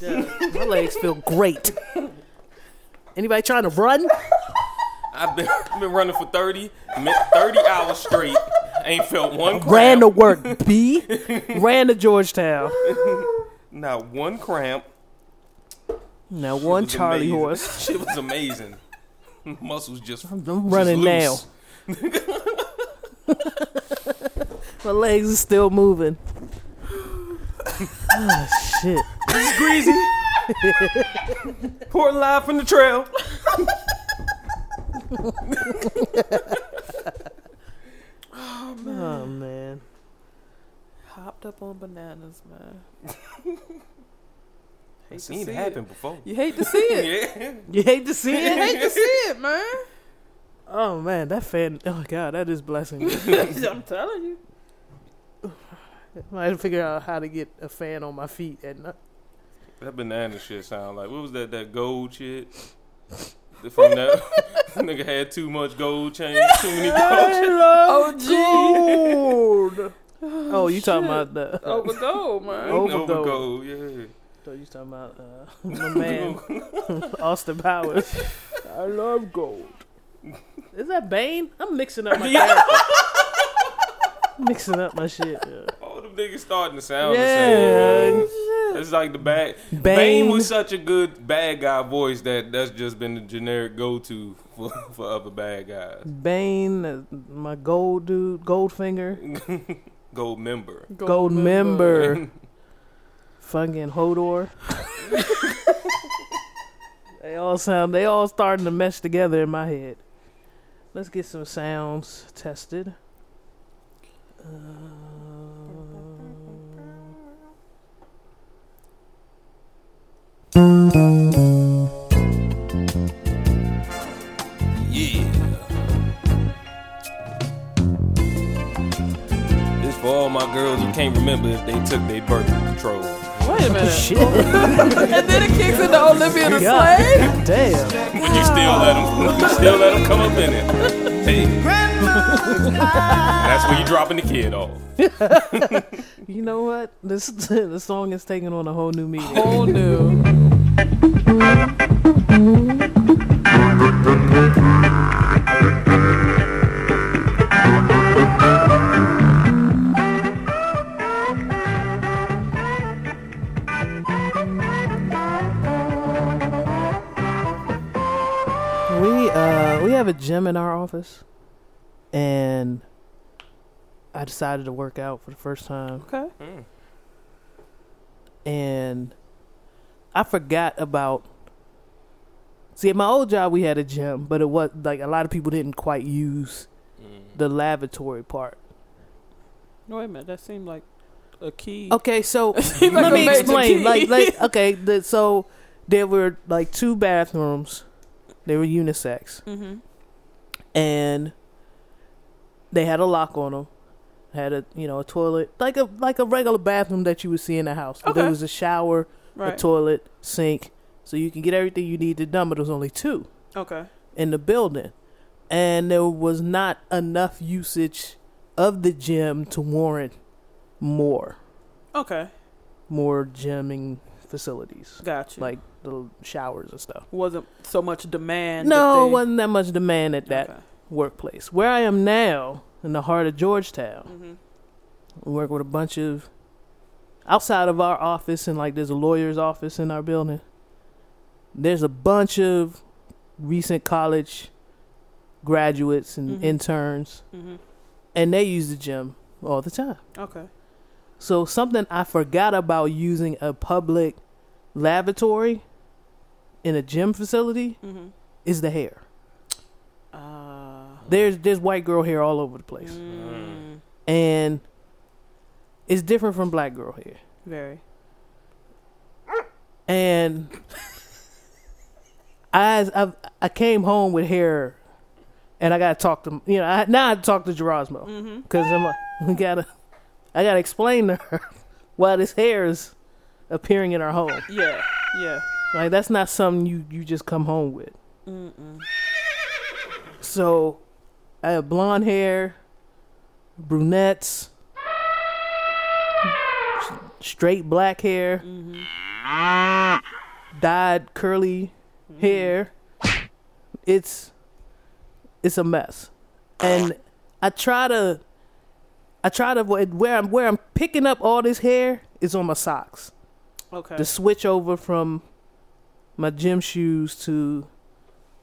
Yeah, my legs feel great. Anybody trying to run? I've been I've been running for 30, 30 hours straight. Ain't felt one cramp. Ran to work, B. Ran to Georgetown. Not one cramp. Now one Charlie amazing. horse. Shit was amazing. Muscles just. I'm just running now. loose. My legs are still moving. Oh shit. This is greasy. Pour live from the trail. Oh man. Hopped up on bananas, man. I Hate seen to it see happen before. You hate to see it. Yeah. You hate to see it. You hate to see it, man. Oh man, that fan oh god, that is blessing. I'm telling you. I had to figure out how to get a fan on my feet at night. That banana shit sound like what was that? That gold shit. From that nigga had too much gold chain, too many gold chains. Oh, gold. Oh, you talking about the Over gold, man. Over Over gold. gold, yeah. So you talking about uh, my man Austin Powers? I love gold. Is that Bane? I'm mixing up my character. mixing up my shit. Yeah. All them niggas starting to sound Yeah. the same. man. It's like the bad Bane. Bane. was such a good bad guy voice that that's just been the generic go to for, for other bad guys. Bane, uh, my gold dude, Goldfinger, Gold member. gold, member, fucking Hodor. they all sound. They all starting to mesh together in my head. Let's get some sounds tested. Uh, Yeah. This for all my girls who can't remember if they took their birth control. Wait a minute. shit. and then it kicks into Olivia the Slave. God damn. But you still let them, you still let them come up in it. Hey. That's where you're dropping the kid off. You know what? This the song is taking on a whole new meaning. Whole new. Have a gym in our office, and I decided to work out for the first time, Okay. Mm. and I forgot about. See, at my old job, we had a gym, but it was like a lot of people didn't quite use Mm. the lavatory part. No, wait a minute. That seemed like a key. Okay, so Seemed like let me explain. Like, like okay, the, so there were like two bathrooms. They were unisex. Mm-hmm. And they had a lock on them. Had a you know a toilet like a like a regular bathroom that you would see in a house. But there was a shower, a toilet, sink, so you can get everything you needed done. But there was only two okay. in the building, and there was not enough usage of the gym to warrant more Okay. more gymming facilities Gotcha. like the showers and stuff. wasn't so much demand. No, it they- wasn't that much demand at that Okay. workplace. Where I am now, in the heart of Georgetown, Mhm. we work with a bunch of outside of our office, and like there's a lawyer's office in our building. There's a bunch of recent college graduates and Mhm. interns, Mhm. and they use the gym all the time. Okay. So something I forgot about using a public lavatory in a gym facility Mm-hmm. is the hair. Uh, There's there's white girl hair all over the place. mm, and it's different from black girl hair. very. And I, I I came home with hair, and I gotta talk to you know I, now I talk to Gerasmo Mm-hmm. because I'm like, we gotta I gotta explain to her why this hair is appearing in our home. Yeah. Yeah. Like that's not something you you just come home with. Mm-mm. So I have blonde hair, brunettes, straight black hair, mm-hmm. dyed curly mm-hmm. hair. It's it's a mess, and I try to I try to where I'm where I'm picking up all this hair is on my socks. Okay. To switch over from my gym shoes to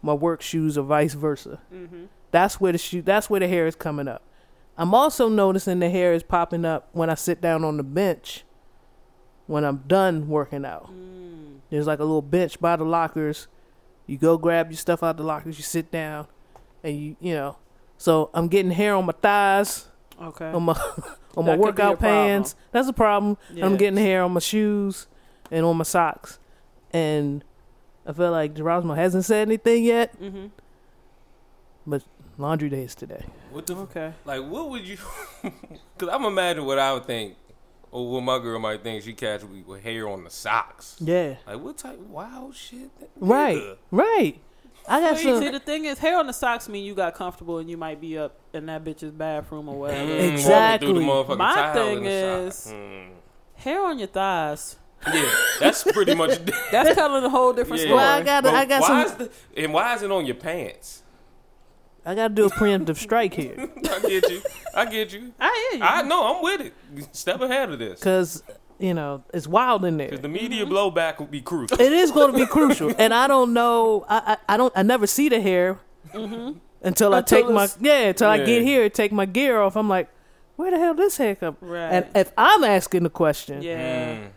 my work shoes or vice versa. mm-hmm. That's where the shoe. That's where the hair is coming up. I'm also noticing the hair is popping up when I sit down on the bench. When I'm done working out, Mm. there's like a little bench by the lockers. You go grab your stuff out the lockers. You sit down, and you you know. So I'm getting hair on my thighs, Okay. on my on my That could workout pants. That's a problem. Yeah. I'm getting hair on my shoes and on my socks, and I feel like Gerasmo hasn't said anything yet. Mm-hmm. But laundry day is today. What the Okay. like? What would you? Because I'm imagine what I would think, or what my girl might think. She catch me with hair on the socks. Yeah. Like what type? Wild shit. Right. Nigga. Right. I got See, some. see, the thing is, hair on the socks mean you got comfortable and you might be up in that bitch's bathroom or whatever. Mm, Exactly. the My thing is- Mm. Hair on your thighs. yeah, that's pretty much. That's telling a whole different Yeah. story. Well, I got- I got why some- Is the, and why is it on your pants? I got to do a preemptive strike here I get you. I get you. I hear you. I know. I'm with it. Step ahead of this. because you know it's wild in there. Because the media blowback will be crucial. It is going to be crucial, and I don't know. I I, I don't. I never see the hair until I take my yeah. Until I get here, take my gear off. I'm like, where the hell this hair come? right. And if I'm asking the question, yeah. Mm.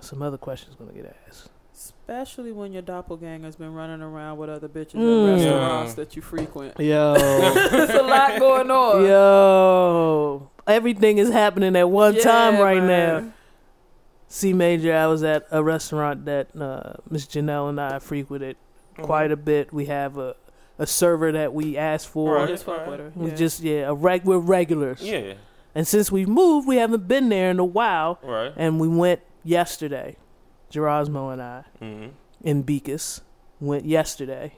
some other questions gonna get asked. Especially when your doppelganger's been running around with other bitches Mm. in restaurants Yeah. that you frequent. Yo, There's a lot going on. yo, everything is happening at one Yeah, time right man. now. C major, I was at a restaurant that uh, Miss Janelle and I frequented quite a bit. We have a a server that we asked for. Right. Just fuck with her. We Yeah. just yeah, a reg we're regulars. Yeah. And since we've moved, we haven't been there in a while. Right. And we went yesterday. Gerasmo and I Mm-hmm. in Beacus went yesterday,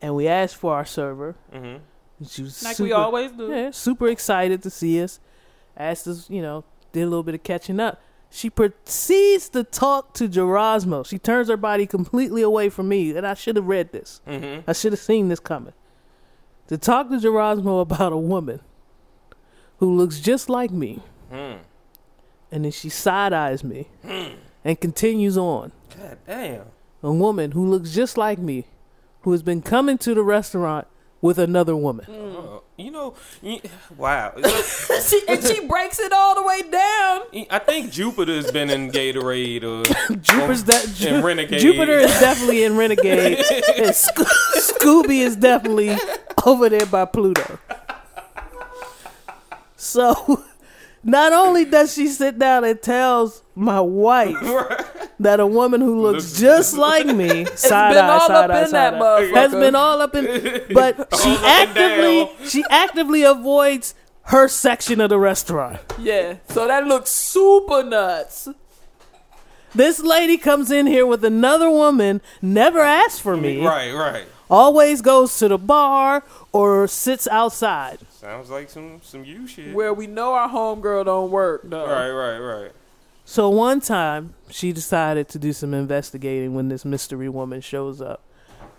and we asked for our server. Mm-hmm. She was like super, we always do. yeah, super excited to see us. Asked us, you know, did a little bit of catching up. She proceeds to talk to Gerasmo. She turns her body completely away from me, and I should have read this. Mm-hmm. I should have seen this coming. To talk to Gerasmo about a woman who looks just like me, Mm. and then she side eyes me Hmm. and continues on. God damn. A woman who looks just like me, who has been coming to the restaurant with another woman. Uh, you know, you, wow. she, and she breaks it all the way down. I think Jupiter's been in Gatorade or Jupiter's that and Ju- Renegade. Jupiter is definitely in Renegade, and Sco- Scooby is definitely over there by Pluto. So, not only does she sit down and tells my wife that a woman who looks Looks- just like me, side been eye, all side up eye, in side that eye, has been all up in, but she All up and actively she actively avoids her section of the restaurant. Yeah. So that looks super nuts. This lady comes in here with another woman, never asks for me, Right, right. always goes to the bar or sits outside. Sounds like some some you shit. Where we know our homegirl don't work though. Right, right, right. So one time, she decided to do some investigating when this mystery woman shows up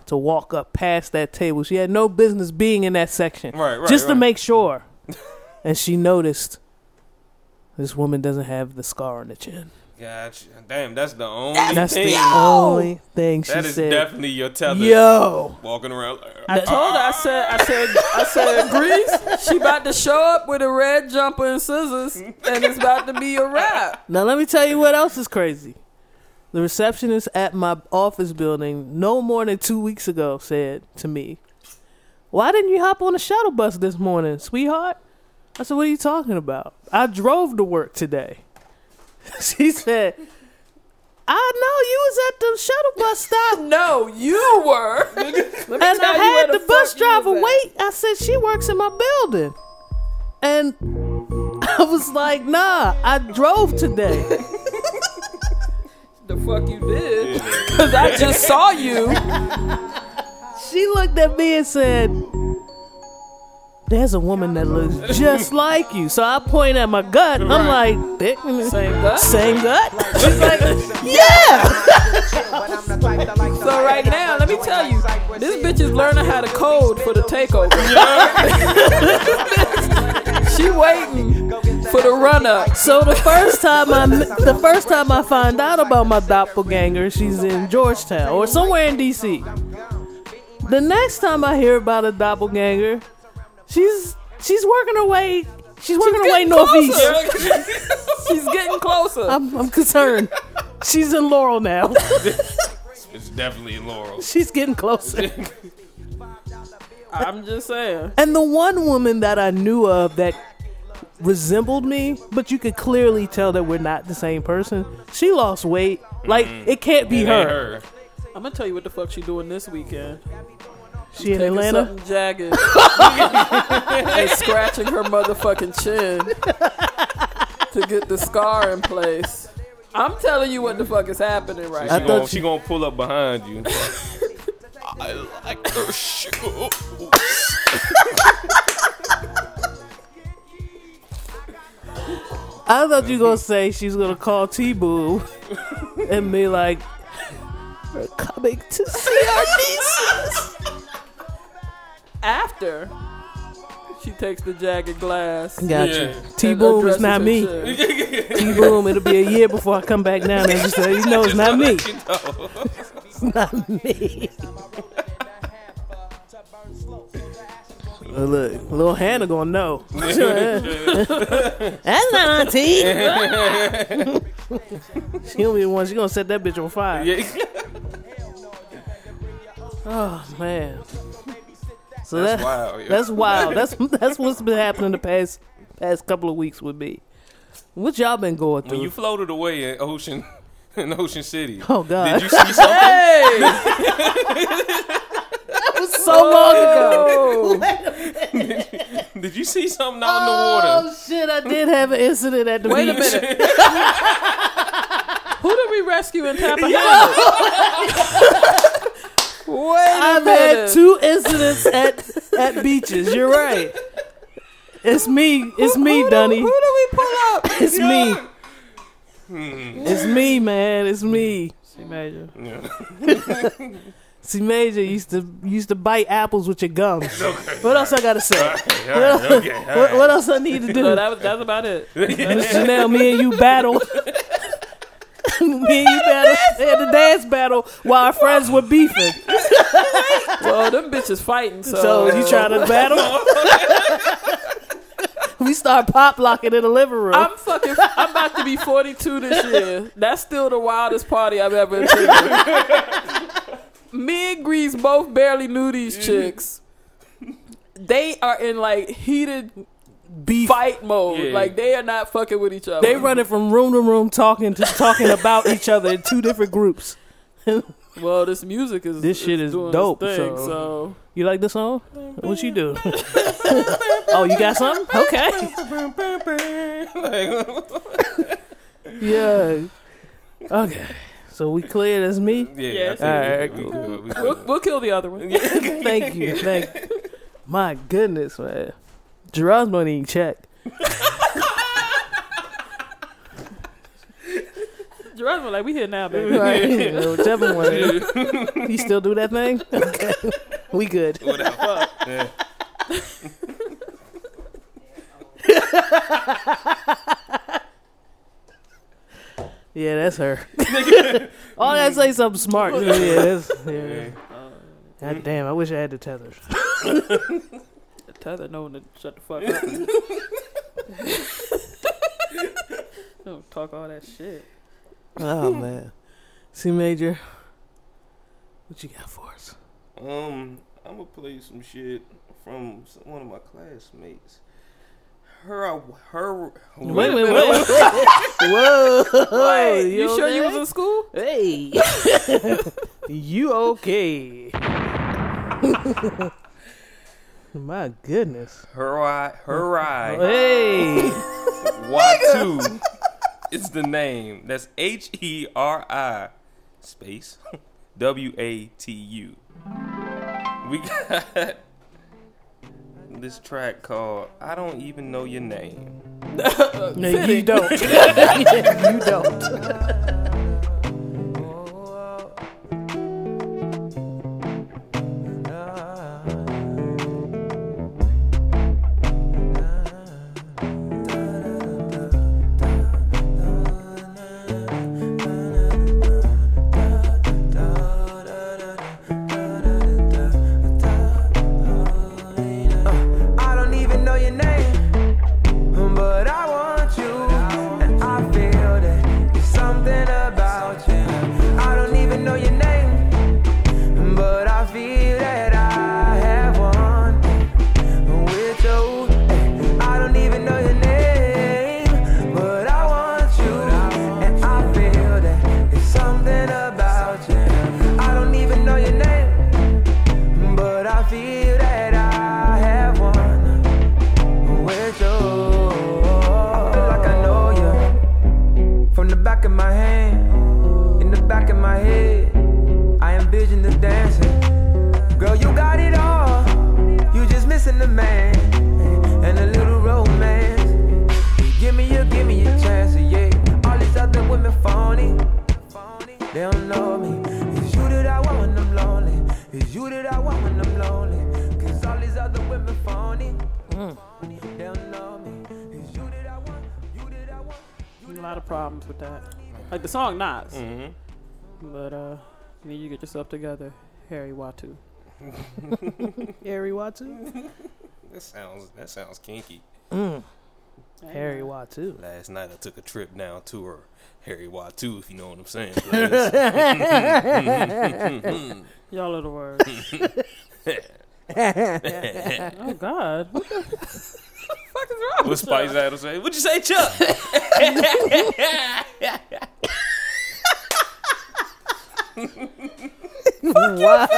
to walk up past that table. She had no business being in that section, Right, right. just to make sure. and she noticed this woman doesn't have the scar on the chin. Gotcha. Damn, that's the only That's thing. the only thing she that is said. definitely your tether. Yo, Walking around. Like, I told her, I said, I said, I said, Grease, she about to show up with a red jumper and scissors, and it's about to be a wrap. Now let me tell you what else is crazy. The receptionist at my office building no more than two weeks ago said to me, Why didn't you hop on the shuttle bus this morning, sweetheart? I said, What are you talking about? I drove to work today. she said, I know you was at the shuttle bus stop No, you were. And I had where the bus fuck you was driver wait. I said, She works in my building. And I was like, Nah, I drove today. The fuck you did? Because I just saw you. She looked at me and said, there's a woman that looks just like you. So I point at my gut. I'm like, "Dick, Same gut. same gut. She's like, yeah. So right now, let me tell you, this bitch is learning how to code for the takeover. she waiting for the run up. So the first time I the first time I find out about my doppelganger, she's in Georgetown or somewhere in DC. The next time I hear about a doppelganger, she's she's working her way. She's working her way northeast. She's getting closer. I'm, I'm concerned. She's in Laurel now. It's definitely in Laurel. She's getting closer. I'm just saying. And the one woman that I knew of that resembled me, but you could clearly tell that we're not the same person. She lost weight. Like mm. it can't be It ain't her. her. I'm gonna tell you what the fuck she doing this weekend. She in Atlanta. something jagged and scratching her motherfucking chin to get the scar in place. I'm telling you what the fuck is happening right now. I She now. thought gonna, she gonna pull up behind you. I like her shoes. I thought you gonna say she's gonna call T Boo and be like, "We're coming to see our nieces." After she takes the jagged glass. Got Yeah. you. T Boom is not me. T T Boom, it'll be a year before I come back down there and just say, you know, it's not me. It's not me. Uh, look, little Hannah gonna know. That's not auntie. she gonna be the one. She gonna set that bitch on fire. Yeah. Oh man. So That's that- wild. Yeah. That's wild. That's that's what's been happening the past past couple of weeks with me. What y'all been going when through? you floated away in Ocean, in Ocean City. oh God, Did you see something? Hey! That was so long ago. Did you see something out in the oh, water? Oh shit! I did have an incident at the Wait a minute. Who did we rescue in Tappahannock? Wait a I've minute. had two incidents at at beaches. You're right. It's me. It's me, who, Dunny. Who do we pull up? It's me. Hmm. It's me, man. It's me. See, Major. Yeah. See, Major used to used to bite apples with your gums. What else I gotta say? Alright, okay, What, alright. what else I need to do? No, that was that's about it. Miss Janelle, me and you battle. me and you battle. Had the dance battle while our friends were beefing. Well, them bitches fighting. So, So you uh, trying to battle? we start pop locking in the living room. I'm fucking. I'm about to be 42 this year. That's still the wildest party I've ever attended. Me and Grease both barely knew these mm. chicks. They are in like heated Beef. fight mode. Yeah. Like they are not fucking with each other. They running from room to room, talking to talking about each other in two different groups. Well, this music is This shit is doing dope, thing, so- so You like the song? What you do? oh, you got something? Okay. Like, Yeah. Okay. So we clear. as me. yeah, Yes. Alright, we, we, cool. good, we we'll, we'll kill the other one. Thank you. Thank you. My goodness, man. Gerard's money ain't check. Gerard's like, we here now, baby. Right. Whichever one. it is. You still do that thing? Okay. We good. Whatever. Yeah. Yeah, that's her. oh, I say something smart. Yeah, that's, yeah. Yeah. Uh, God damn, I wish I had the tethers. Tether knowing to shut the fuck up. Don't talk all that shit. Oh man. See Major. What you got for us? Um, I'm gonna play some shit from some, one of my classmates. Her, her. Wait, wait, wait. wait. Whoa. Wait, you, sure you was in school? Hey. you okay? My goodness. Her eye. Hey. Watu is the name. That's H E R I space W A T U. We got this track called "I Don't Even Know Your Name." No, you don't. you don't. You need to get yourself together, Harry Watu. Harry Watu. That sounds that sounds kinky. Mm. Harry Watu. Last night I took a trip down to her Harry Watu, if you know what I'm saying. Y'all are the words. oh God. What the fuck is wrong what with Spice y'all? Adams say? What'd you say, Chuck? Wow.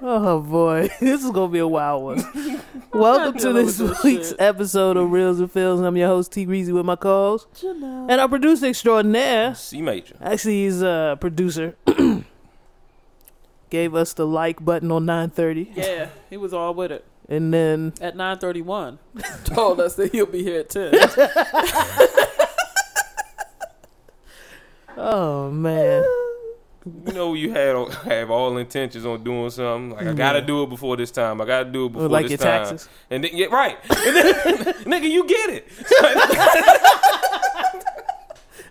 oh boy, this is gonna be a wild one. Welcome to this this week's shit. episode of Reels and Fills. I'm your host T Greasy with my co-host and our producer extraordinaire. C major. Actually, he's a producer. Gave us the like button on 9:30, Yeah, he was all with it. and then At nine thirty one. Told us that he'll be here at ten. Oh man, You know you had have all intentions on doing something. Like I gotta do it before this time. I gotta do it before like this your time. taxes. And then, yeah, right, and then, nigga, you get it.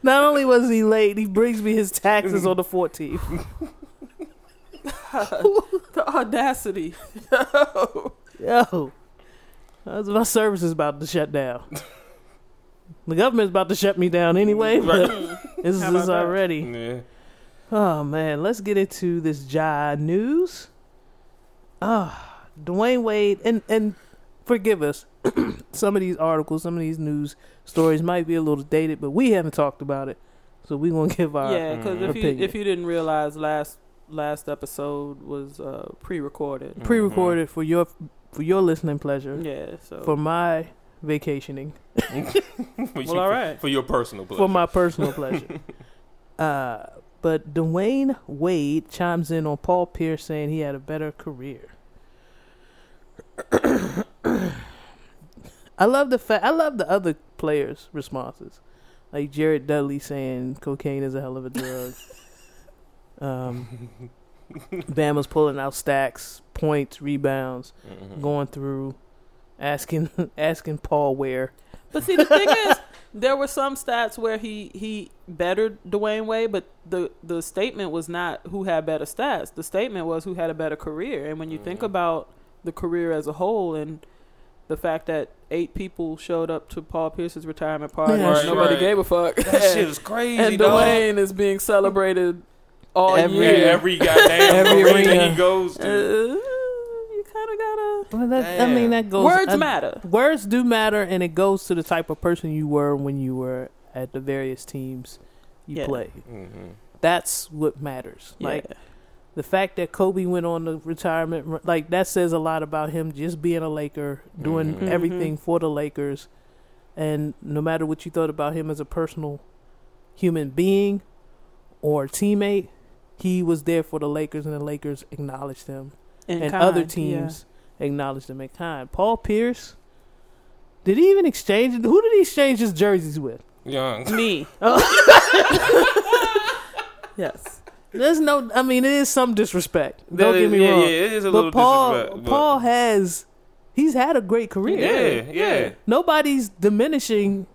Not only was he late, he brings me his taxes on the 14th. the audacity. Yo, that's my service is about to shut down. The government's about to shut me down anyway, but this is that? already. Yeah. Oh man, let's get into this Jai news. Ah, Dwyane Wade, and and forgive us, some of these articles, some of these news stories might be a little dated, but we haven't talked about it, so we're gonna give our yeah, because if you if you didn't realize last last episode was uh, pre-recorded. pre-recorded for your for your listening pleasure. Yeah, so For my vacationing, For well, all right. For your personal pleasure. for my personal pleasure. Uh, but Dwyane Wade chimes in on Paul Pierce saying he had a better career. I love the fact. I love the other players' responses, like Jared Dudley saying cocaine is a hell of a drug. um, Bama's pulling out stacks, points, rebounds, Mhm. going through, asking asking Paul where. But see, the thing is, there were some stats where he he bettered Dwyane Wade, but the the statement was not who had better stats. The statement was who had a better career. And when you think Mhm. about the career as a whole and the fact that eight people showed up to Paul Pierce's retirement party, Yeah, and nobody right. gave a fuck, That shit is crazy, and dog. Dwyane is being celebrated all Every- Yeah, year. every goddamn Every arena arena. he goes Uh, to. you kind of gotta. Well, that, I mean, that goes. Words I- matter. Words do matter, and it goes to the type of person you were when you were at the various teams you Yeah. played. Mhm. That's what matters. Like the fact that Kobe went on the retirement, like that says a lot about him just being a Laker, doing Mhm. everything for the Lakers, and no matter what you thought about him as a personal human being or teammate, he was there for the Lakers, and the Lakers acknowledged him, In and kind, other yeah. teams acknowledged him in kind. Paul Pierce, did he even exchange? Who did he exchange his jerseys with? Young. Me. yes. There's no. I mean, it is some disrespect. Don't That get is- me yeah, wrong. Yeah, it is a but little Paul, disrespect. but- Paul has. He's had a great career. Yeah, yeah. Nobody's diminishing,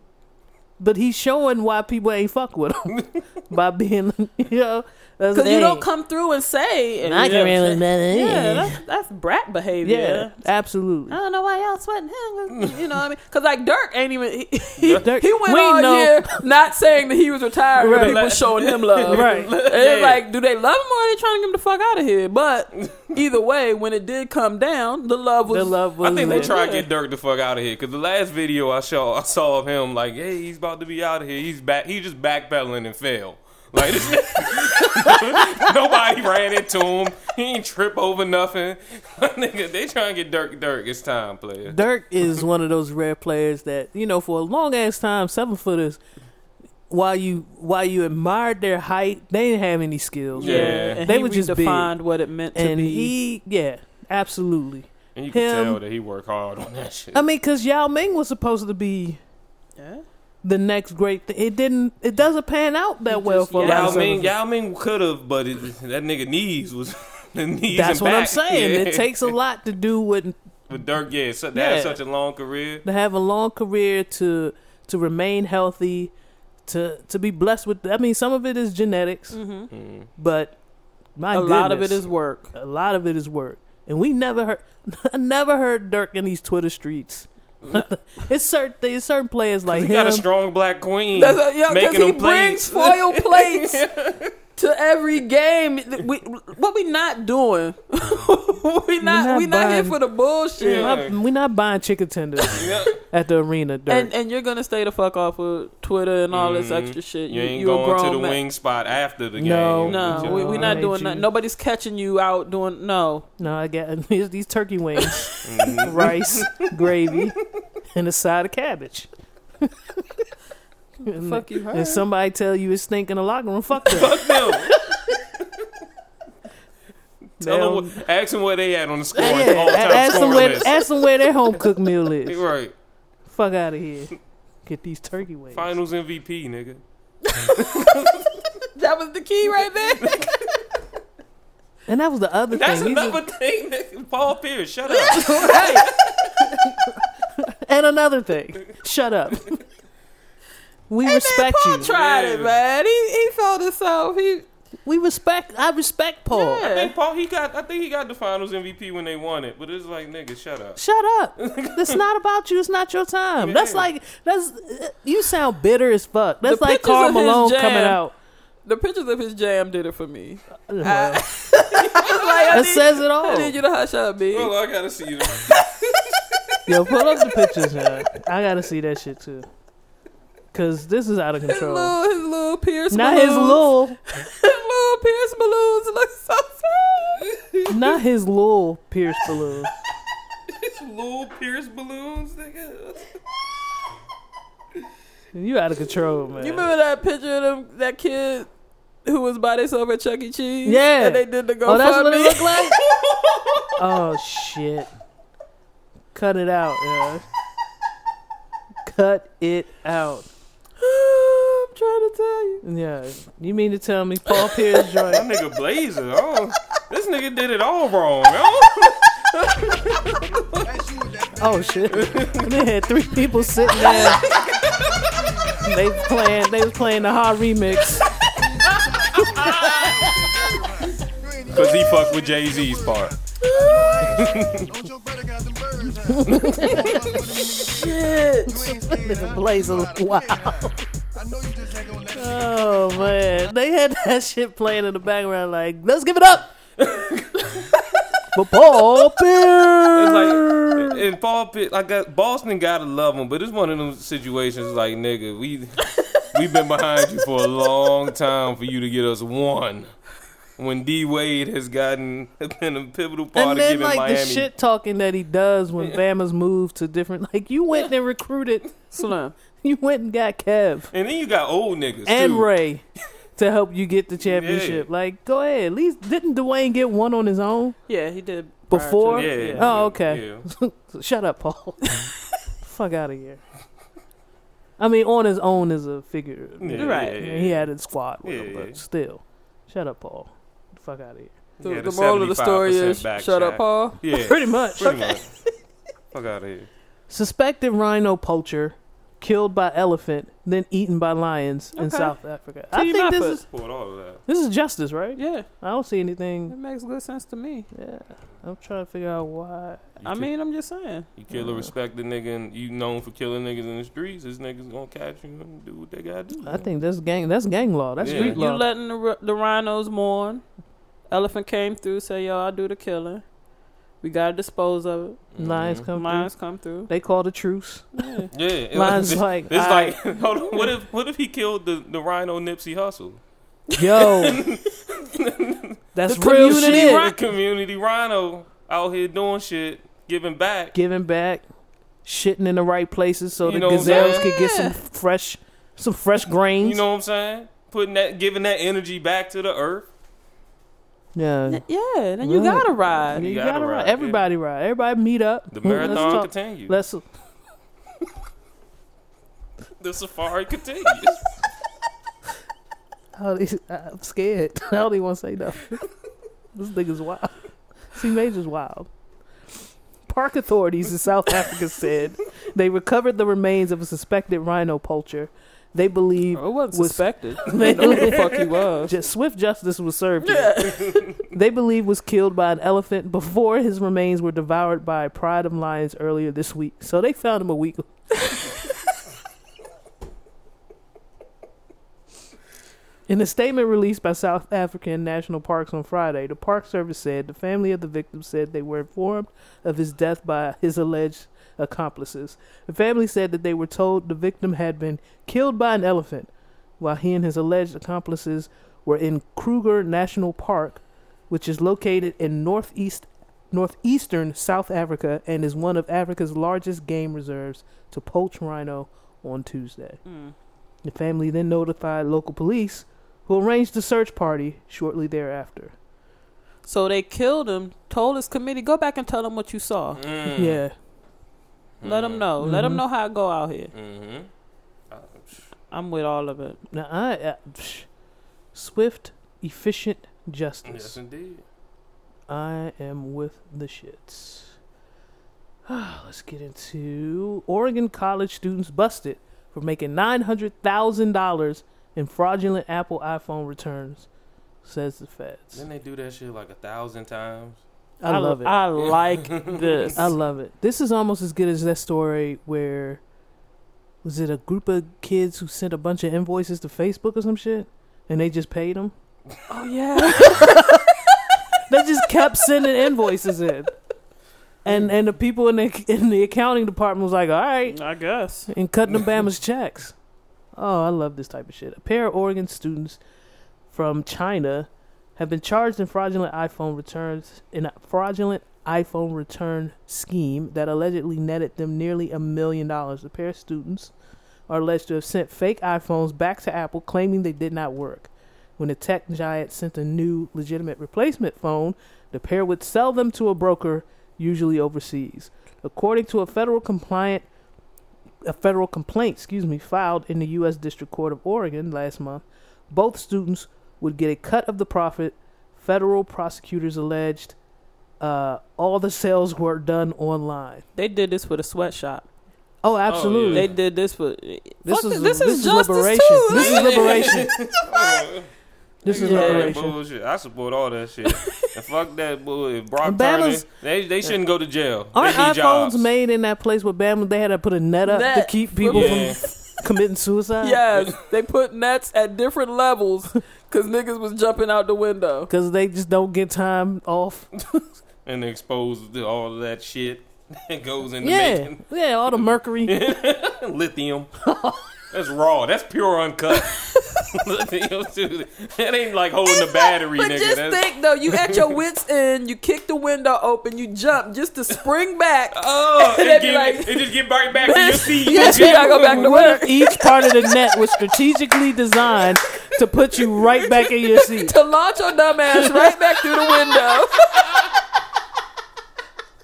but he's showing why people ain't fuck with him by being, you know, that's Because you don't come through and say. I can really better. Yeah, that's, that's brat behavior. yeah, absolutely. I don't know why y'all sweating him. You know what I mean? Because like Dirk ain't even he, he, Dirk- he went we all know- year not saying that he was retired, but Right. people showing him love. Right. And it's like, do they love him or are they trying to get him the fuck out of here? But either way, when it did come down, the love was. The love was. I think they there. try to get Dirk the fuck out of here because the last video I saw, I saw of him like, hey, he's about to be out of here. He's back. He just backpedaling and fell. Like this, nobody ran into him. He ain't trip over nothing. Nigga, they trying to get Dirk. Dirk, it's time, player. Dirk is one of those rare players that you know for a long ass time, seven footers. While you while you admired their height, they didn't have any skills. Yeah. and They he were just big. defined what it meant to and be. he, yeah, absolutely. And you can Him- tell that he worked hard on that shit. I mean, because Yao Ming was supposed to be yeah. The next great thing. It didn't. It doesn't pan out that He well for a yeah. lot Yao of Ming, seven Yao Ming could have, but it, that nigga knees was the knees. That's and what I'm saying. Yeah. It takes a lot to do with With Dirk, yeah, so, to Yeah. have such a long career. to have a long career to to remain healthy, to to be blessed with. I mean, some of it is genetics, hmm Mm. but my A lot of it is work. a lot of it is work, and we never heard. I never heard Dirk in these Twitter streets. it's certain there's certain players like he got a strong black queen That's a, yeah, because making he them brings plates. foil plates to every game. We, what we not doing? we not not we not here for the bullshit. Yeah. We're not buying chicken tenders Yeah. At the arena, Dirk. And and you're gonna stay the fuck off of Twitter and all this Mhm. extra shit. You ain't you a going to the man. wing spot after the game. No. No, we, are we not doing that. Nobody's catching you out doing no. no, I get these, these turkey wings, Mhm. rice, gravy, and a side of cabbage. and, Fuck you, and somebody tell you it's stinking a locker room. Fuck them. Fuck them. Tell them what, ask them where they at on the score. Yeah, all-time ask them where ask them where their home cooked meal is. Right. Fuck out of here. Get these turkey wings. Finals MVP, nigga. That was the key right there. And that was the other That's thing. He's a- another thing. Nigga. Paul Pierce, shut up. right. and another thing. Shut up. We respect Paul you. tried Yeah. it, man. He he felt himself. He We respect. I respect Paul. Yeah. I think Paul, he got. I think he got the Finals MVP when they won it. But it's like, nigga, shut up. Shut up. It's not about you. It's not your time. That's like that's. You sound bitter as fuck. That's The like pictures Carl of his Malone jam- coming out. the pictures of his jam did it for me. Uh, well, I- Like, I that need- says it I all. need you to hush up, B. Well, I gotta see them. Yo, pull up the pictures, man. I gotta see that shit too. Cause this is out of his control. little, his little Pierce Not balloons. his little, his little Pierce balloons look so sad. not his little Pierce balloon. It's little Pierce balloons, nigga. You out of control, man. You remember that picture of them, that kid who was by themselves at Chuck E. Cheese? Yeah. And they did the GoFundMe. Oh, that's what it looked like. oh shit! Cut it out, yeah. Cut it out. I'm trying to tell you. Yeah, you mean to tell me Paul Pierce That joint? nigga Blazer. Oh, this nigga did it all wrong. Oh shit! they had three people sitting there. they was playing. They was playing the hot remix. Cause he fucked with Jay Z's part. Nigga Blazer, wow. Oh man, they had that shit playing in the background. Like, let's give it up. but Paul Pierce. It's like, and Paul Pitt, like uh, Boston gotta love him, but it's one of them situations like, nigga, we we've been behind you for a long time for you to get us one. When D Wade has gotten been a pivotal part and of then giving like Miami. the shit talking that he does when Bama's moved to different. Like you went and recruited. Slim. You went and got Kev And then you got old niggas and too. Ray. to help you get the championship. Like, go ahead. At least didn't Dwyane get one on his own? Yeah, he did Before? that. Yeah. Oh, okay. Yeah. Shut up, Paul. Fuck out of here. I mean, on his own is a figure. Yeah, Right. yeah, yeah, he had a squad with Yeah, him, yeah. but still. Shut up, Paul. Fuck out of here. The, He had the moral of the story is back shut up. Paul. Yeah. Pretty much. Pretty much. Fuck out of here. Suspected rhino poacher killed by elephant, then eaten by lions in South Africa. Tell I think this is all of that. this is justice, right? Yeah, I don't see anything. it makes good sense to me. Yeah, I'm trying to figure out why. You I kill- mean, I'm just saying. you kill a respected nigga and you known for killing niggas in the streets. This niggas gonna catch you and do what they gotta do. I think that's gang. That's gang law. That's Yeah. street You law. letting the, the rhinos mourn. Elephant came through, say, yo, I'll do the killing. We gotta dispose of it. Lions Mhm. come Lions come through. through. They call the truce. Yeah. Yeah. it- Lions it's, like, it's I- like hold on. What if what if he killed the, the rhino Nipsey Hussle? Yo, that's The real community shit. ri- The community rhino out here doing shit, giving back. Giving back, shitting in the right places so You the know what I'm gazelles saying? could get some fresh, some fresh grains. You know what I'm saying? Putting that, giving that energy back to the earth. Yeah. Yeah, then you Right. gotta ride. You, You gotta, gotta ride. ride, Everybody ride. Everybody meet up. The Let's marathon talk. continues. Let's. the safari continues. I'm scared. I don't even want to say nothing. this nigga's wild. See, Major's wild. Park authorities in South Africa said they recovered the remains of a suspected rhino poacher. They believe Oh, it wasn't Was- suspected. they know what the fuck he was. just swift justice was served. here. they believe was killed by an elephant before his remains were devoured by a pride of lions earlier this week. So they found him a week. In a statement released by South African National Parks on Friday, the Park Service said the family of the victim said they were informed of his death by his alleged accomplices. The family said that they were told the victim had been killed by an elephant while he and his alleged accomplices were in Kruger National Park, which is located in northeast northeastern South Africa and is one of Africa's largest game reserves to poach rhino on Tuesday. Mm. The family then notified local police, who arranged a search party shortly thereafter. So they killed him. Told his committee, go back and tell them what you saw. Mm. Yeah, Let them know. Let them know how I go out here. Mm-hmm. I'm with all of it. now I uh, psh, swift, efficient justice. yes, justice. indeed. I am with the shits. Let's get into Oregon college students busted for making nine hundred thousand dollars in fraudulent Apple iPhone returns, says the feds. Didn't they do that shit like a thousand times? I love it. I like this. I love it. This is almost as good as that story where was it a group of kids who sent a bunch of invoices to Facebook or some shit, and they just paid them. oh yeah. They just kept sending invoices in, and and the people in the in the accounting department was like, "All right," I guess. and cutting them Bama's checks. Oh, I love this type of shit. A pair of Oregon students from China have been charged in fraudulent iPhone returns in a fraudulent iPhone return scheme that allegedly netted them nearly a million dollars. The pair of students are alleged to have sent fake iPhones back to Apple claiming they did not work. When the tech giant sent a new legitimate replacement phone, the pair would sell them to a broker, usually overseas. According to a federal compliant a federal complaint, excuse me, filed in the U.S. District Court of Oregon last month, both students would get a cut of the profit. Federal prosecutors alleged uh, all the sales were done online. They did this with a sweatshop. Oh, absolutely. They did this with. This is this, this is is liberation. too. This is liberation. This is Yeah. liberation. bullshit. I support all that shit. and fuck that bull. If Brock Bama's- Turner, they they shouldn't go to jail. Aren't they need iPhones jobs. made in that place with Bama? They had to put a net up to keep people Yeah. from committing suicide. Yes, they put nets at different levels because niggas was jumping out the window. because they just don't get time off. and expose to all of that shit that goes into Yeah, making yeah, all the mercury. lithium. That's raw. That's pure uncut. Lithium. That ain't like holding the battery, But nigga. just That's, think though, you at your wits end, you kick the window open, you jump just to spring back. oh, They'd it, be get, like- it just get right back to your seat. Yeah, You shit, I go back to What work. each part of the net was strategically designed to put you right back in your seat? to launch your dumb ass right back through the window.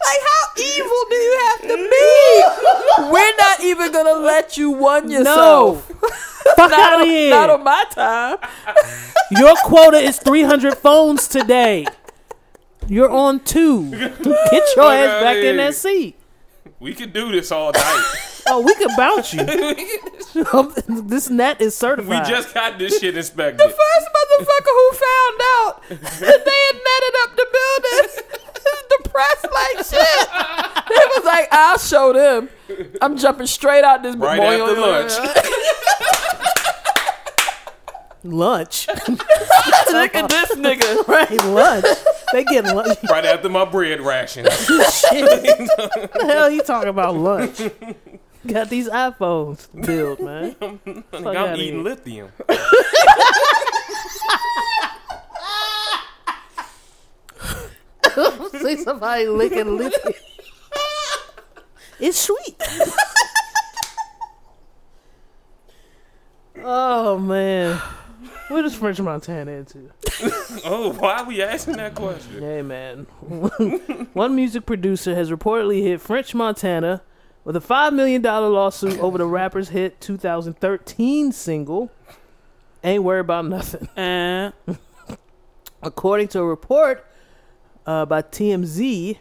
Like, how evil do you have to be? We're not even gonna let you one No. yourself. Fuck not, out of here. not on my time. Your quota is 300 phones today. You're on two. Get your Fuck ass outta back in here. that seat. We could do this all night. Oh, we could bounce you. this net is certified. we certified. just got this shit inspected. The First motherfucker who found out that they had netted up the building is depressed like shit. They was like, I'll show them. I'm jumping straight out this Right boy after lunch. lunch. Look at this nigga. right, lunch. They get lunch. right after my bread ration. Shit. what the hell you talking about lunch? Got these iPhones to build, man. Fuck I'm outta eating here. lithium. See somebody licking lithium. It's sweet. oh man. What is French Montana into? Oh, why are we asking that question? Hey man. One music producer has reportedly hit French Montana with a $5 million lawsuit over the rapper's hit 2013 single, Ain't Worried About Nothing. And According to a report uh, by TMZ,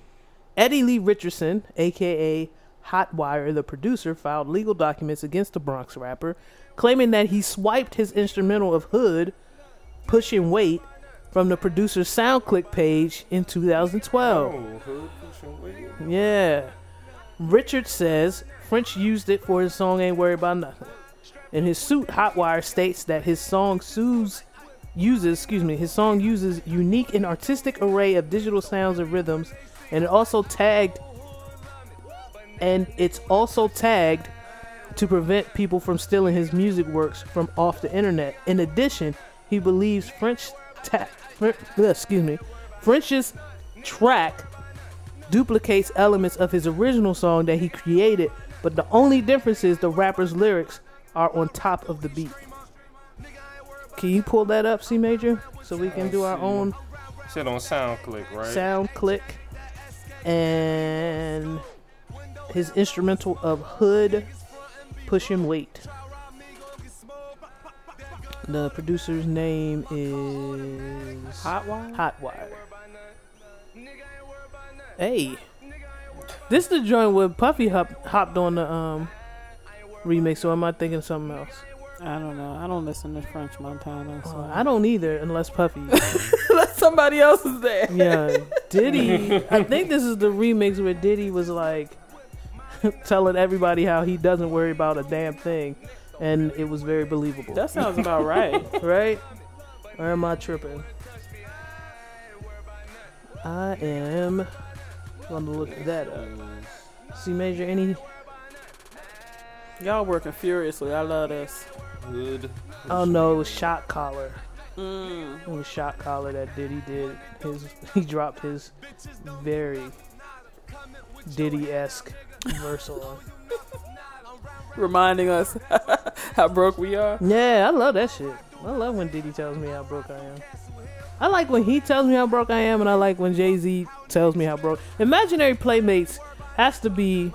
Eddie Lee Richardson, aka Hotwire, the producer, filed legal documents against the Bronx rapper, claiming that he swiped his instrumental of Hood, Pushing Weight, from the producer's SoundClick page in 2012. Oh, hood pushing weight. Yeah. Richard says French used it for his song Ain't Worried About Nothing. In his suit, Hotwire states that his song sues uses, excuse me, his song uses unique and artistic array of digital sounds and rhythms, and it also tagged and it's also tagged to prevent people from stealing his music works from off the internet. In addition, he believes French ta- Fr- uh, excuse me, French's track duplicates elements of his original song that he created, but the only difference is the rapper's lyrics are on top of the beat. Can you pull that up, C Major, so we can do our own Said on SoundClick, right? sound click and his instrumental of Hood Pushing Weight. The producer's name is Hotwire? Hotwire. Hey, this is the joint where Puffy hop, hopped on the um remix, or am I thinking something else? I don't know. I don't listen to French Montana. So. Uh, I don't either, unless Puffy. Unless somebody else is there. yeah, Diddy. I think this is the remix where Diddy was like telling everybody how he doesn't worry about a damn thing, and it was very believable. That sounds about right. right? Or am I tripping? I am going to look at that up. C major, any? Y'all working furiously. I love this. Hood. Oh no, it was Shot Caller. Mm. It was Shot Caller that Diddy did. His he dropped his very Diddy esque verse on. Reminding us how broke we are. Yeah, I love that shit. I love when Diddy tells me how broke I am. I like when he tells me how broke I am, and I like when Jay Z tells me how broke. Imaginary Playmates has to be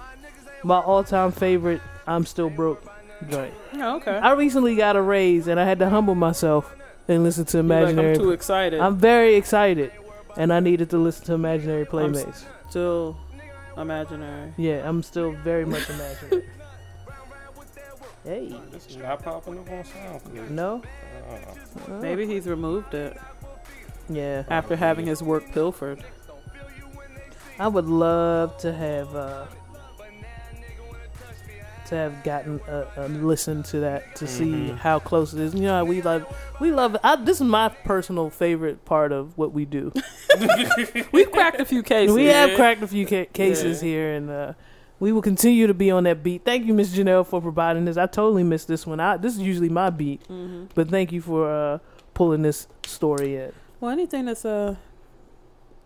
my all time favorite. I'm still broke joint. Oh, okay. I recently got a raise, and I had to humble myself and listen to You're like, Imaginary. I'm too excited. I'm very excited, and I needed to listen to Imaginary Playmates. still imaginary. Yeah, I'm still very much imaginary. hey, This is not popping up on SoundClick. no? Uh, Maybe he's removed it Yeah. after having his work pilfered. I would love to have uh, to have gotten a, a listen to that to see Mhm. how close it is. You know, we love we love. I, this is my personal favorite part of what we do. We've cracked a few cases. we have cracked a few ca- cases Yeah. here, and uh, We will continue to be on that beat. Thank you, Miss Janelle, for providing this. I totally missed this one. I, this is usually my beat, Mm-hmm. but thank you for uh, pulling this story in. Well, anything that's uh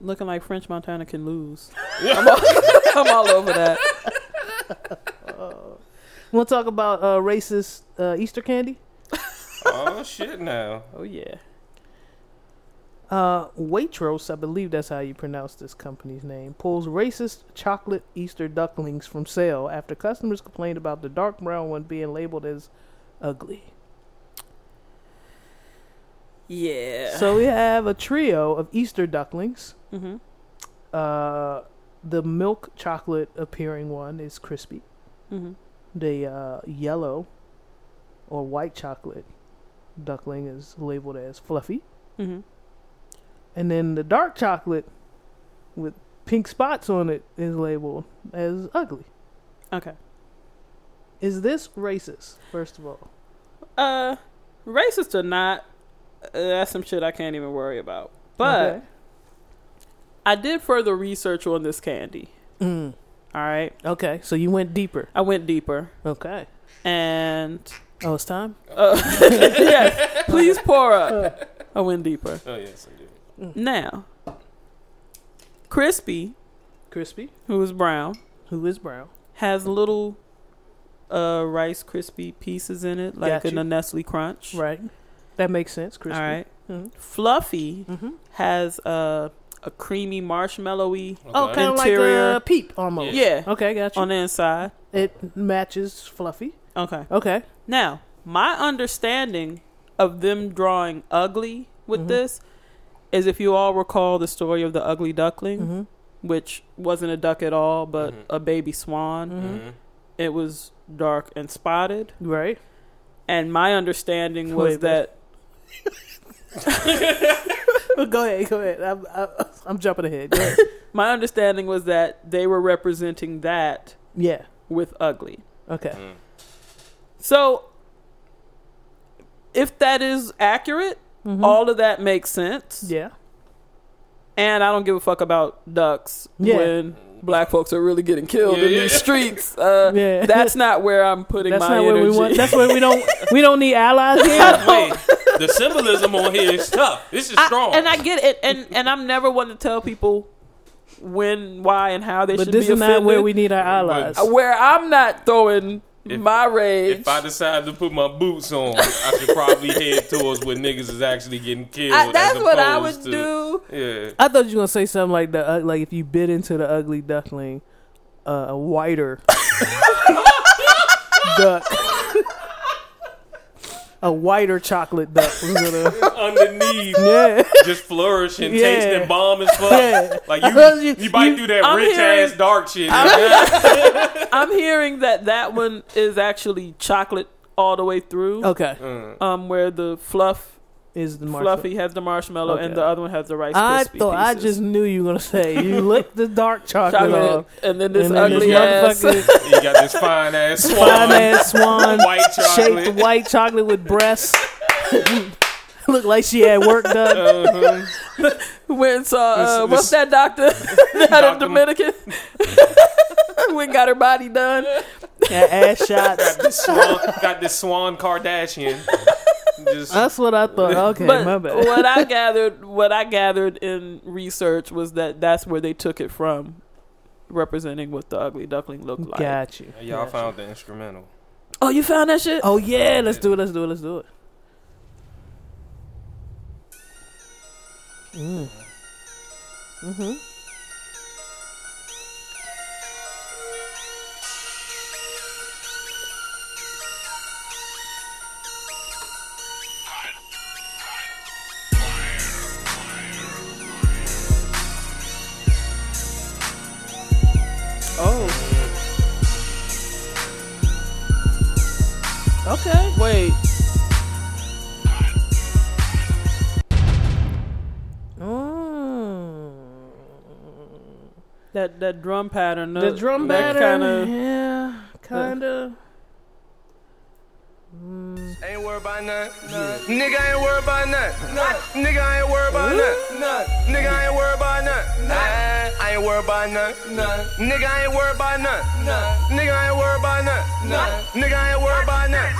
looking like French Montana can lose. I'm, all, I'm all over that. Want to talk about uh, racist uh, Easter candy? oh shit! Now Oh yeah. Uh, Waitrose, I believe that's how you pronounce this company's name, pulls racist chocolate Easter ducklings from sale after customers complained about the dark brown one being labeled as ugly. Yeah. So we have a trio of Easter ducklings. mm-hmm. Uh, the milk chocolate appearing one is crispy. Mm-hmm. The uh, yellow or white chocolate duckling is labeled as fluffy. Mm-hmm. And then the dark chocolate with pink spots on it is labeled as ugly. Okay. Is this racist, first of all? Uh, racist or not, uh, that's some shit I can't even worry about. But Okay. I did further research on this candy. Mm. All right. Okay, so you went deeper. I went deeper Okay. and Oh, it's time? uh, yes, please pour up. I went deeper. oh yes, I do. Now, Crispy, Crispy, who is brown, who is brown. has little uh rice crispy pieces in it, like Got in a Nestle Crunch. Right. That makes sense, Crispy. All right. Mhm. Fluffy Mm-hmm. has a a creamy marshmallowy Oh, Okay. kind of like a peep almost. Yeah. Okay, got you. on the inside. it matches Fluffy. Okay. Okay. Now, my understanding of them drawing ugly with Mhm. this is if you all recall the story of the ugly duckling, Mm-hmm. which wasn't a duck at all, but Mhm. a baby swan. Mhm. Mhm. It was dark and spotted. Right. And my understanding was Wait, wait. that go ahead. Go ahead. I'm, I'm, I'm jumping ahead. Go ahead. my understanding was that they were representing that yeah. with ugly. Okay. Mm. So if that is accurate, Mhm. all of that makes sense. Yeah. And I don't give a fuck about ducks Yeah. when black folks are really getting killed Yeah, in yeah. these streets. Uh, Yeah. That's not where I'm putting That's my not energy. where we want. That's where we don't. We don't need allies here. Wait, the symbolism on here is tough. This is I- strong. and I get it, and and I'm never one to tell people when, why, and how they But should this be is offended. not where we need our allies. Where I'm not throwing If- my rage. if I decide to put my boots on, I should probably head towards where niggas is actually getting killed. I- that's what I would to- do. Yeah. I thought you were gonna say something like the uh, like if you bit into the ugly duckling, uh, a whiter duck, a whiter chocolate duck was gonna Underneath, yeah just flourishing, Yeah. tasting bomb as fuck. yeah. Like you, you, you- bite you- through that I'm rich hearing- ass dark shit. I'm hearing that that one is actually chocolate all the way through. Okay. Um, where the fluff is the marshmallow. fluffy has the marshmallow Okay. and the other one has the rice I crispy thought I just knew you were gonna say you licked the dark chocolate, chocolate off, and then this and then ugly this ass. You got this fine ass swan, fine ass swan, white chocolate. shaped white chocolate with breasts. Looked like she had work done. Uh-huh. Went and saw uh, This- what's this- that doctor? that Dr. Dominican. Went and got her body done. Got ass shots. got this swan, got this swan Kardashian. Just That's what I thought. Okay, but my bad. what I gathered, what I gathered in research was that that's where they took it from, representing what the ugly duckling looked like. Got you. y'all Got found the instrumental. Oh, you found that shit? Oh yeah, let's do it. Let's do it. Let's do it. Mm. Mm-hmm. Okay. wait. Mm. That that drum pattern. The drum pattern, kinda- yeah, kind of. Ain't worried about nothing. Nigga ain't worried about nothing. Nigga ain't worried about nothing. Nigga ain't worried about nothing. Nah, I ain't worried about nothing. Nigga ain't worried about nothing. Nigga ain't worried about nothing. Nigga ain't worried about nothing.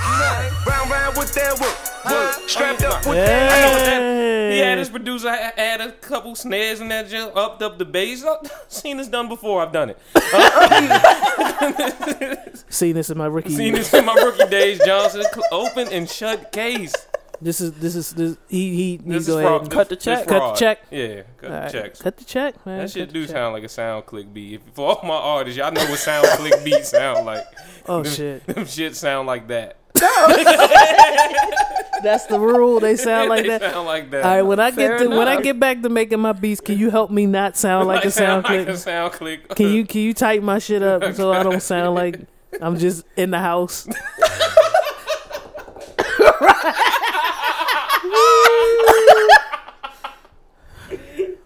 Round round with that whoop. Whoop. Strapped up with that. I know what that. He had his producer add a couple snares in that jump, upped up the bass. I've oh, seen this done before. I've done it. Uh, seen this in my rookie. Seen this in my rookie days. Johnson open and shut case. This is this is this. He he. This he is go fraud. ahead. Cut the check. Cut the check. Yeah, cut All the right, checks. Cut the check, man. That shit do check. sound like a sound click beat. If, for all my artists, y'all know what sound click beats sound like. Oh them, shit. Them shit sound like that. That's the rule. They sound like they that. sound like that. All right, when I Fair get to when I get back to making my beats, can you help me not sound like, a sound like clip? a sound click. Can you can you tighten my shit up so I don't sound like I'm just in the house?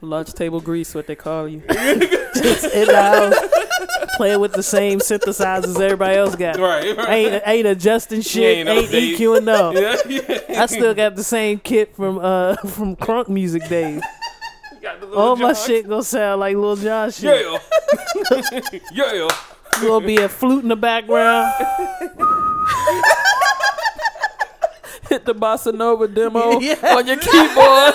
Lunch table grease, what they call you. Just in the house, playing with the same synthesizers everybody else got. Right, right. Ain't ain't adjusting shit. ain't Ain't, update. EQing no. Yeah, yeah. I still got the same kit from uh from crunk music days. Got the little All my shit gonna sound like Lil Jon shit. Yeah. yeah. Gonna be a flute in the background. Hit the bossa nova demo Yeah. on your keyboard.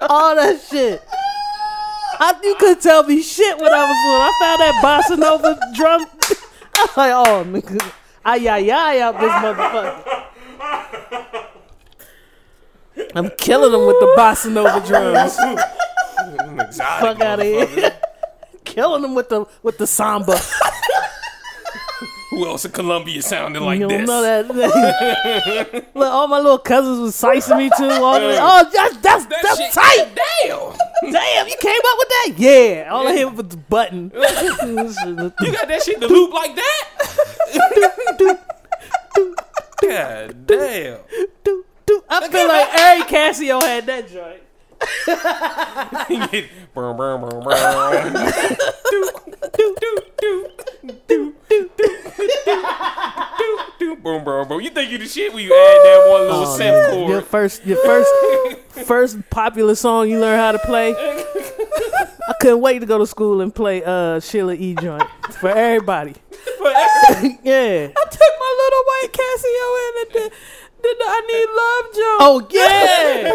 all that shit. I, you couldn't tell me shit when I was little. I found that bossa nova drum. I was like, oh, nigga, ay ay ay out this motherfucker. I'm killing them with the bossa nova drums. Fuck out of here. killing them with the with the samba. Who else in Colombia sounded like you don't this? know that. Look, all my little cousins was sicing me too. All the, oh, that's that's, That that's shit, tight. Damn. Damn, you came up with that? Yeah. All I hit was the button. You got that shit to loop like that? God damn. I feel like every Casio had that joint do do do do do do do do do boom boom boom. You think you the shit when you add that one little oh, synth chord. Your first your first first popular song you learn how to play. I couldn't wait to go to school and play uh Sheila E. joint for everybody. For everybody. yeah. I took my little white Casio in and did the, the I need love joint. Oh yeah.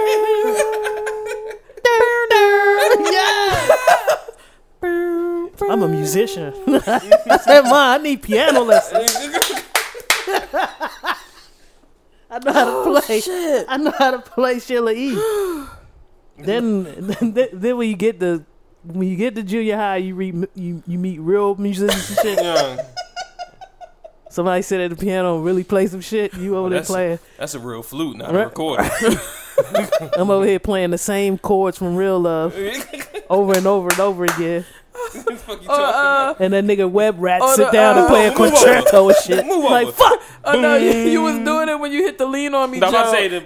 yeah. I'm a musician. I said, "Ma, I need piano lessons. I know how to oh, play. Shit. I know how to play Sheila E." then, then, then when you get the when you get to junior high, you read you you meet real musicians and shit. Yeah, Somebody sit at the piano and really play some shit. You oh, over there that's, playing. that's a real flute, not a recorder. I'm over here playing the same chords from Real Love over and over and over again. What the fuck you Uh, talking And that nigga Web Rat Oh, sit the, down and uh, play a move concerto and shit. Move like fuck. oh no, you, you was doing it when you hit the lean on me I'm about to say the-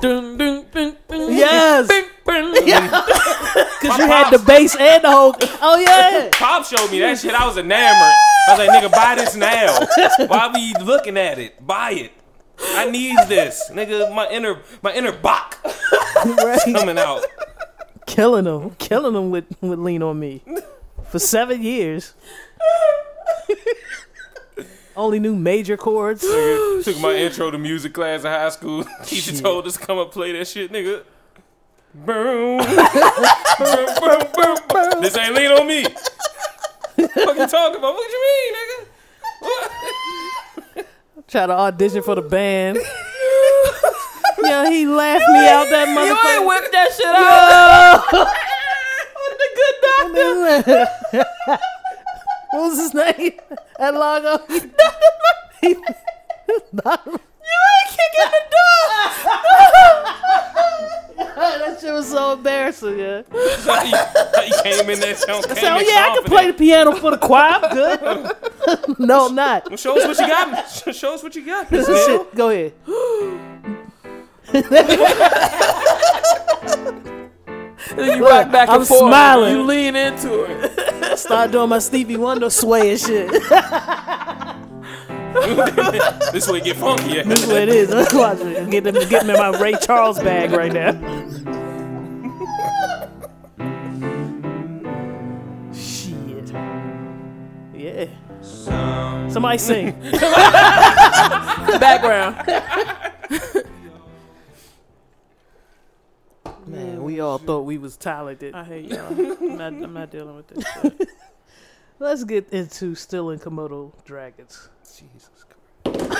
dun, Yes. bing, bing. Because you had the bass and the whole. Oh yeah. Pop showed me that shit. I was enamored. I was like, nigga, buy this now. Why be looking at it? Buy it. I need this, nigga. My inner, my inner Bach right. coming out. Killing them, killing them with with Lean on Me for seven years. Only knew major chords. Nigga, oh, took my intro to music class in high school. Teacher Shit. told us to come up play that shit, nigga. Boom. boom, boom, boom, boom. This ain't lean on me. what you talking about? What you mean, nigga? What? Try to audition for the band. yeah, he laughed me out that motherfucker. You ain't whipped that shit out. the good doctor. what was his name? At Lago. He- Kicking the door. That shit was so embarrassing. Yeah. How you, how you came in there sound I said, oh yeah, I can play the piano for the choir. I'm good. no, I'm not. Well, show us what you got. Show us what you got. Miss This Neil. shit, go ahead. And you rock back and I'm forth. smiling. You lean into it. Start doing my Stevie Wonder sway and shit. this way get funky. This is it is. Let's Watch it. Get them, get them in my Ray Charles bag right now. Shit. Yeah. Somebody sing. Background. Man, we all thought we was talented. I hate y'all. I'm not, I'm not dealing with this. Shit. Let's get into still in Komodo dragons. Jesus Christ.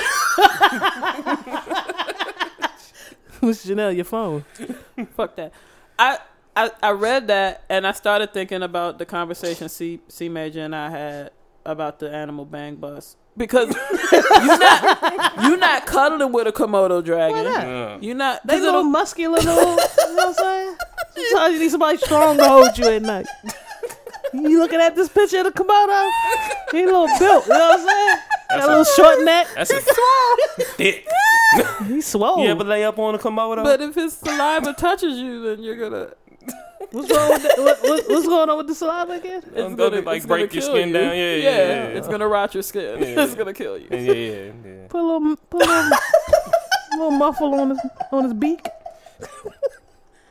Miss Janelle, your phone. Fuck that. I, I I read that and I started thinking about the conversation C C Major and I had about the animal bang bus because you're not you're not cuddling with a Komodo dragon. Why not? Yeah. You not They 'cause little muscular little, you know what I'm saying? Sometimes you need somebody strong to hold you at night. You looking at this picture of the Komodo? He a little built, you know what I'm saying? Got a little short neck. That's a thick. He's swole. You ever lay up on a Komodo? But if his saliva touches you, then you're gonna. what's, wrong with the, what, what, what's going on with the saliva again? It's Don't- gonna, don't like, it's gonna break your kill skin you. down? Yeah, yeah, yeah. It's gonna rot your skin. Yeah. it's gonna kill you. yeah, yeah, yeah. Put a little, put a little, little muffle on his on his beak. a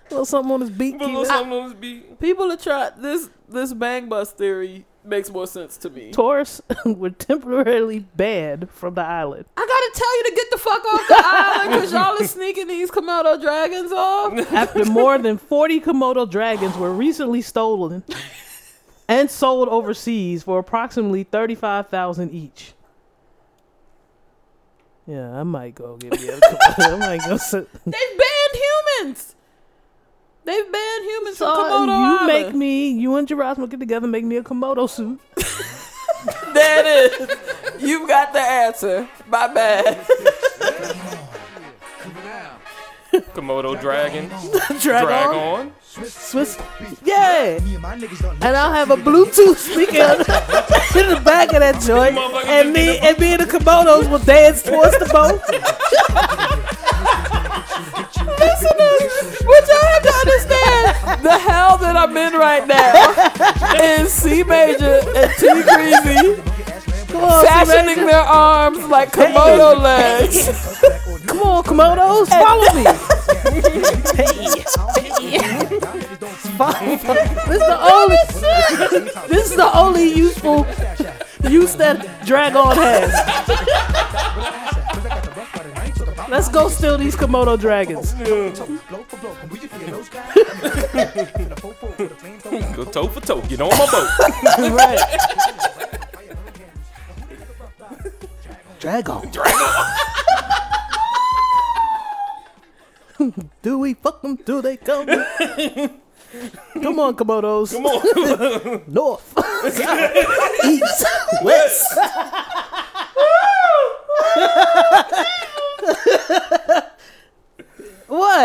little something on his beak. Put a little it- something on his beak. People are trying this this bang bus theory makes more sense to me. Tourists were temporarily banned from the island. I gotta tell you to get the fuck off the island because y'all are sneaking these Komodo dragons off. after more than 40 Komodo dragons were recently stolen and sold overseas for approximately 35,000 each. Yeah, I might go get me a Komodo. I might go sit. They've banned humans. They've banned humans So from Komodo you Island. make me, you and Gerasmo get together, and make me a Komodo suit. There it is. You've got the answer. My bad. Komodo dragon. dragon. Drag on. on. Swiss. Yeah. And I'll have a Bluetooth speaker in the back of that joint. And me, and me and the Komodos will dance towards the boat. Listeners, what y'all have to understand, the hell that I'm in right now is C Major and T Greasy Come fashioning their arms like Komodo legs. Come on, Komodos, follow me. this is the only. this is the only useful use that Dragon has. Let's go steal these Komodo dragons. Go toe for toe. Get on my boat. right. Dragon. do we fuck them? Do they come? Come on, Komodos. Come on. North, east, west.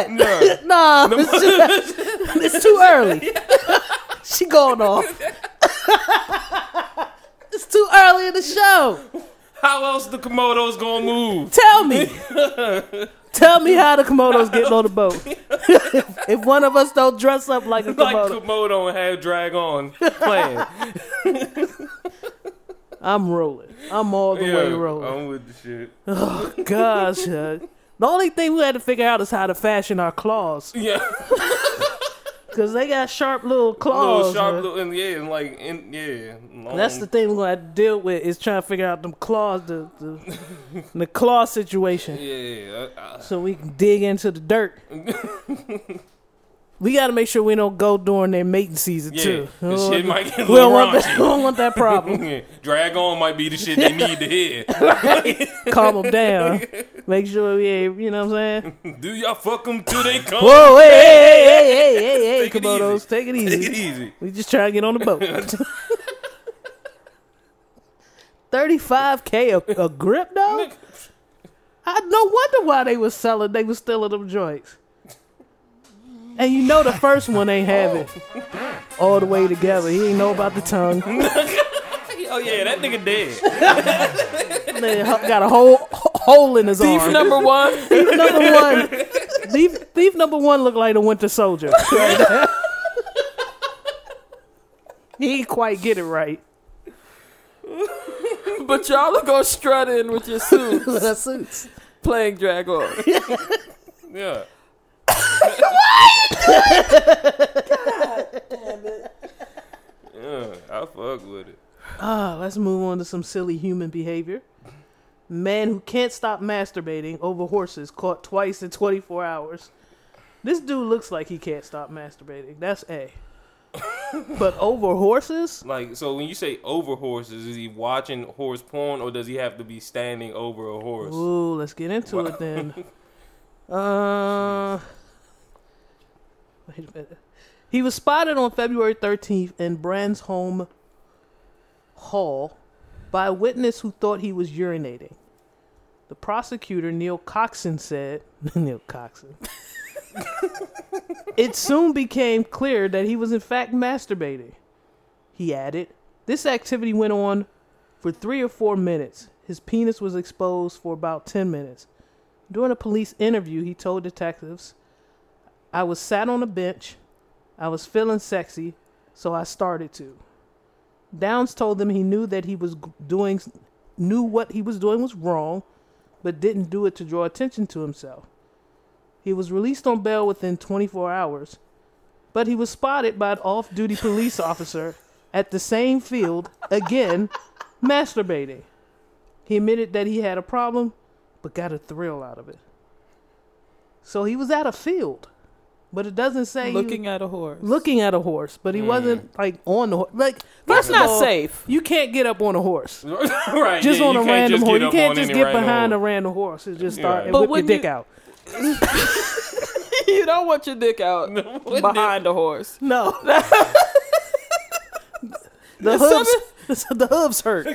What? Nah. Nah, it's, too, it's too early. she going off. it's too early in the show. How else the Komodos gonna move? Tell me. Tell me how the Komodos getting on the boat. if one of us don't dress up like a Like Komodo, Komodo and have drag on playing. I'm rolling. I'm all the way rolling. I'm with the shit. Oh gosh, the only thing we had to figure out is how to fashion our claws, Yeah, cause they got sharp little claws. little sharp, little, and yeah, and like, in, yeah. Long. That's the thing we're gonna to deal with is trying to figure out them claws, the the, the claw situation, Yeah, uh, uh, so we can dig into the dirt. we got to make sure we don't go during their mating season yeah. too. The oh, shit might get a we don't want that. We don't want that problem. Yeah, Drag on might be the shit they need to hear. Calm them down. Make sure we, ain't- you know what I'm saying. Do y'all fuck them till they come? Whoa, hey, hey, hey, hey, hey, hey, hey, Take it Komodos, easy. take it easy. We just trying to get on the boat. Thirty-five k a, a grip though. I no wonder why they was selling. They was stealing them joints. And you know the first one ain't have it all the way together. He ain't know about the tongue. Oh yeah, that nigga dead. They got a whole hole in his Thief arm. number one. Thief number one. Thief, thief number one looked like a Winter Soldier. he ain't quite get it right. but y'all are gonna strut in with your suits With our suits. playing drag on. Yeah. Yeah, I fuck with it. Ah, let's move on to some silly human behavior. Man who can't stop masturbating over horses caught twice in 24 hours. This dude looks like he can't stop masturbating. That's A. but over horses? Like, so when you say over horses, is he watching horse porn or does he have to be standing over a horse? Ooh, let's get into it then. Uh, wait a minute. He was spotted on February 13th in Bransholm Hall by a witness who thought he was urinating. The prosecutor, Neil Coxon, said, Neil Coxon. it soon became clear that he was in fact masturbating. He added, This activity went on for three or four minutes. His penis was exposed for about 10 minutes. During a police interview, he told detectives, I was sat on a bench. I was feeling sexy, so I started to. Downs told them he knew that he was doing, knew what he was doing was wrong, but didn't do it to draw attention to himself. He was released on bail within 24 hours, but he was spotted by an off duty police officer at the same field, again, masturbating. He admitted that he had a problem, but got a thrill out of it. So he was at a field, but it doesn't say he- Looking at a horse. looking at a horse, but he mm. wasn't like on the horse. Like That's not all, safe. You can't get up on a horse. right. Just yeah, on a random horse. You can't just get behind horse. a random horse and just start Right. and But whip your when dick you- out. you don't want your dick out behind a horse. No. the There's hooves, the hooves hurt.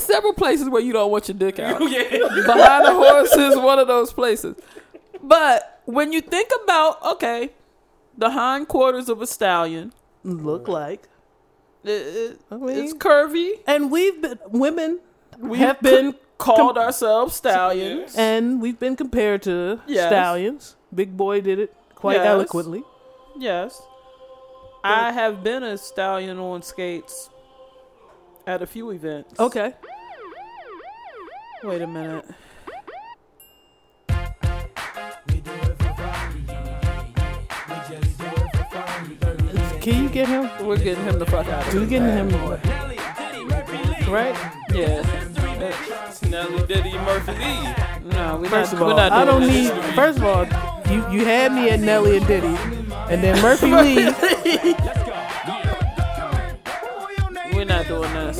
Several places where you don't want your dick out. yeah. behind a horse is one of those places. But when you think about okay, the hindquarters of a stallion, Look like. it, it- I mean- it's curvy. And we've been women We have been called ourselves stallions. and we've been compared to Yes. stallions. Big boy did it quite Yes. eloquently. Yes, I have been a stallion on skates at a few events. Okay. Wait a minute. Can you get him? We're getting him the fuck out of Do here. we getting him the Right? Yeah. Nelly Diddy Murphy Lee. No, we're First not. of all, we're not I don't this. need. First of all, you you had me at Nelly and Diddy, and then Murphy Lee. We're not doing this.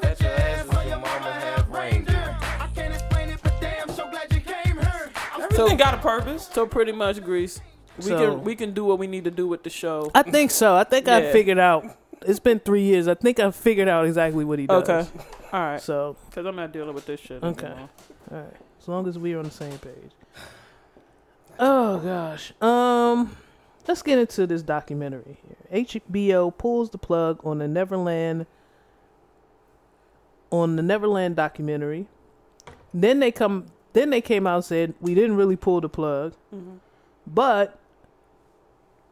That's your ass is your mama have ranger. Everything got a purpose. So pretty much, Grease. We So- can we can do what we need to do with the show. I think so. I think I figured out. It's been three years. I think I figured out exactly what he does. Okay. All right. So, Because I'm not dealing with this shit. Okay. anymore. all right. As long as we're on the same page. Oh gosh. Um, let's get into this documentary here. HBO pulls the plug on the Neverland. On the Neverland documentary. Then they come. Then they came out and said we didn't really pull the plug, Mm-hmm. but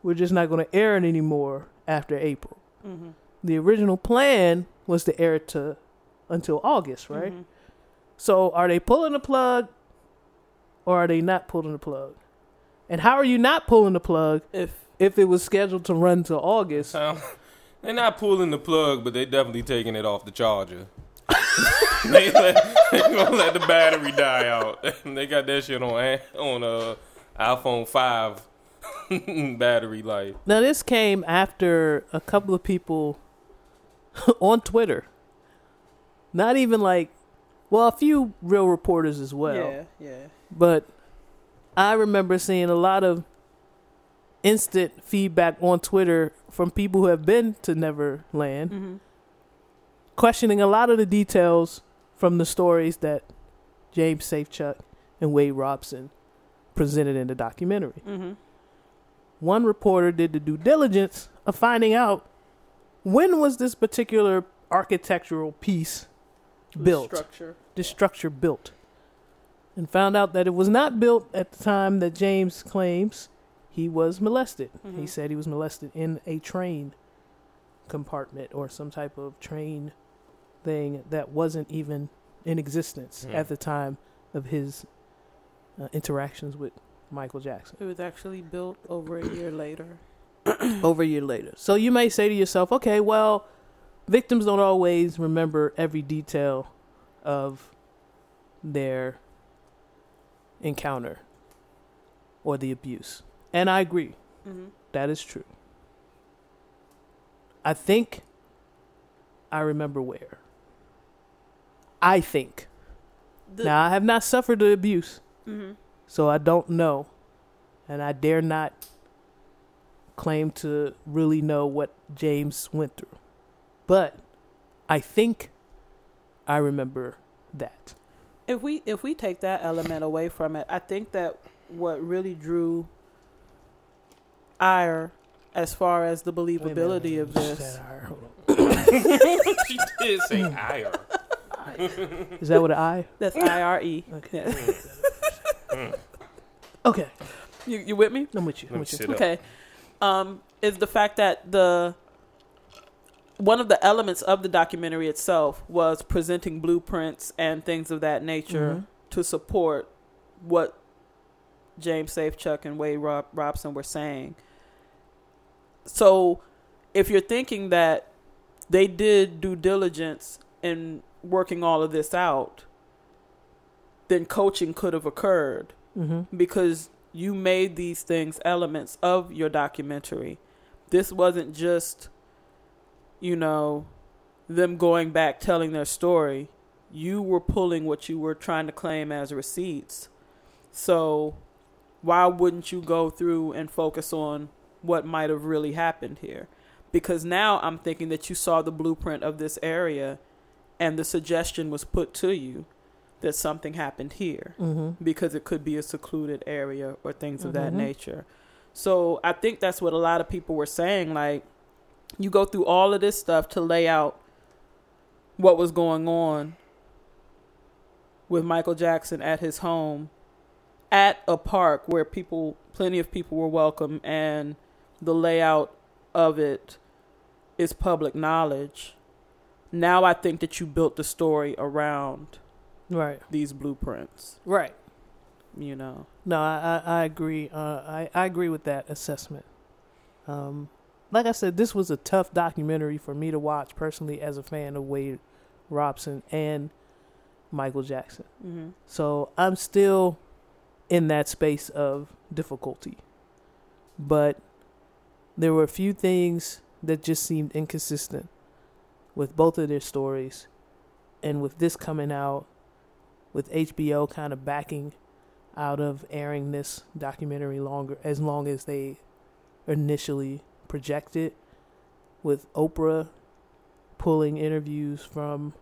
we're just not going to air it anymore after April. Mm-hmm. The original plan was to air it to until August, right? Mm-hmm. So are they pulling the plug or are they not pulling the plug? And how are you not pulling the plug If if it was scheduled to run till August? So, they're not pulling the plug, but they're definitely taking it off the charger. they, let, they gonna let the battery die out. they got that shit on a- on uh iPhone five battery life. Now this came after a couple of people on Twitter. Not even like well, a few real reporters as well. yeah, yeah. But I remember seeing a lot of instant feedback on Twitter from people who have been to Neverland, Mm-hmm. questioning a lot of the details from the stories that James Safechuck and Wade Robson presented in the documentary. Mm-hmm. One reporter did the due diligence of finding out when was this particular architectural piece built Structure. this structure built and found out that it was not built at the time that James claims he was molested. He Mhm. said he was molested in a train compartment or some type of train thing that wasn't even in existence Hmm. at the time of his uh, interactions with Michael Jackson. It was actually built over a year later. over a year later. So you may say to yourself, okay, well, victims don't always remember every detail of their encounter or the abuse. And I agree. Mm-hmm. That is true. I think I remember where. I think. now, I have not suffered the abuse, hmm so I don't know. And I dare not claim to really know what James went through. But I think I remember that. If we if we take that element away from it, I think that what really drew ire as far as the believability of this. she did say ire. Is that what an I? That's I R E. Okay. Yeah. Okay. You you with me? I'm with you. I'm with you. Okay. Um, is the fact that the one of the elements of the documentary itself was presenting blueprints and things of that nature Mhm. to support what James Safechuck and Wade Rob- Robson were saying. So, if you're thinking that they did due diligence in working all of this out, then coaching could have occurred Mm-hmm. because you made these things elements of your documentary. This wasn't just, you know, them going back telling their story. You were pulling what you were trying to claim as receipts. So, why wouldn't you go through and focus on what might have really happened here? Because now I'm thinking that you saw the blueprint of this area and the suggestion was put to you that something happened here Mm-hmm. because it could be a secluded area or things of that Mhm. nature. So I think that's what a lot of people were saying. Like, you go through all of this stuff to lay out what was going on with Michael Jackson at his home at a park where people, plenty of people were welcome, and the layout of it is public knowledge. Now I think that you built the story around Right. these blueprints, Right. you know. No, I I, I agree. Uh, I I agree with that assessment. Um, like I said, this was a tough documentary for me to watch personally as a fan of Wade Robson and Michael Jackson. Mm-hmm. So I'm still in that space of difficulty. But there were a few things that just seemed inconsistent with both of their stories. And with this coming out, with HBO kind of backing out of airing this documentary longer as long as they initially projected, with Oprah pulling interviews from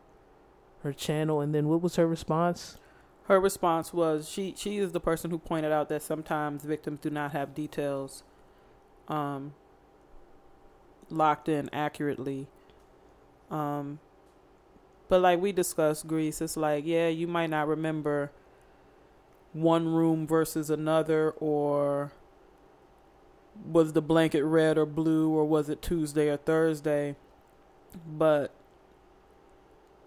her channel and then what was her response? Her response was she she is the person who pointed out that sometimes victims do not have details um locked in accurately. Um but like we discussed Grease, it's like, yeah, you might not remember one room versus another or was the blanket red or blue or was it Tuesday or Thursday? But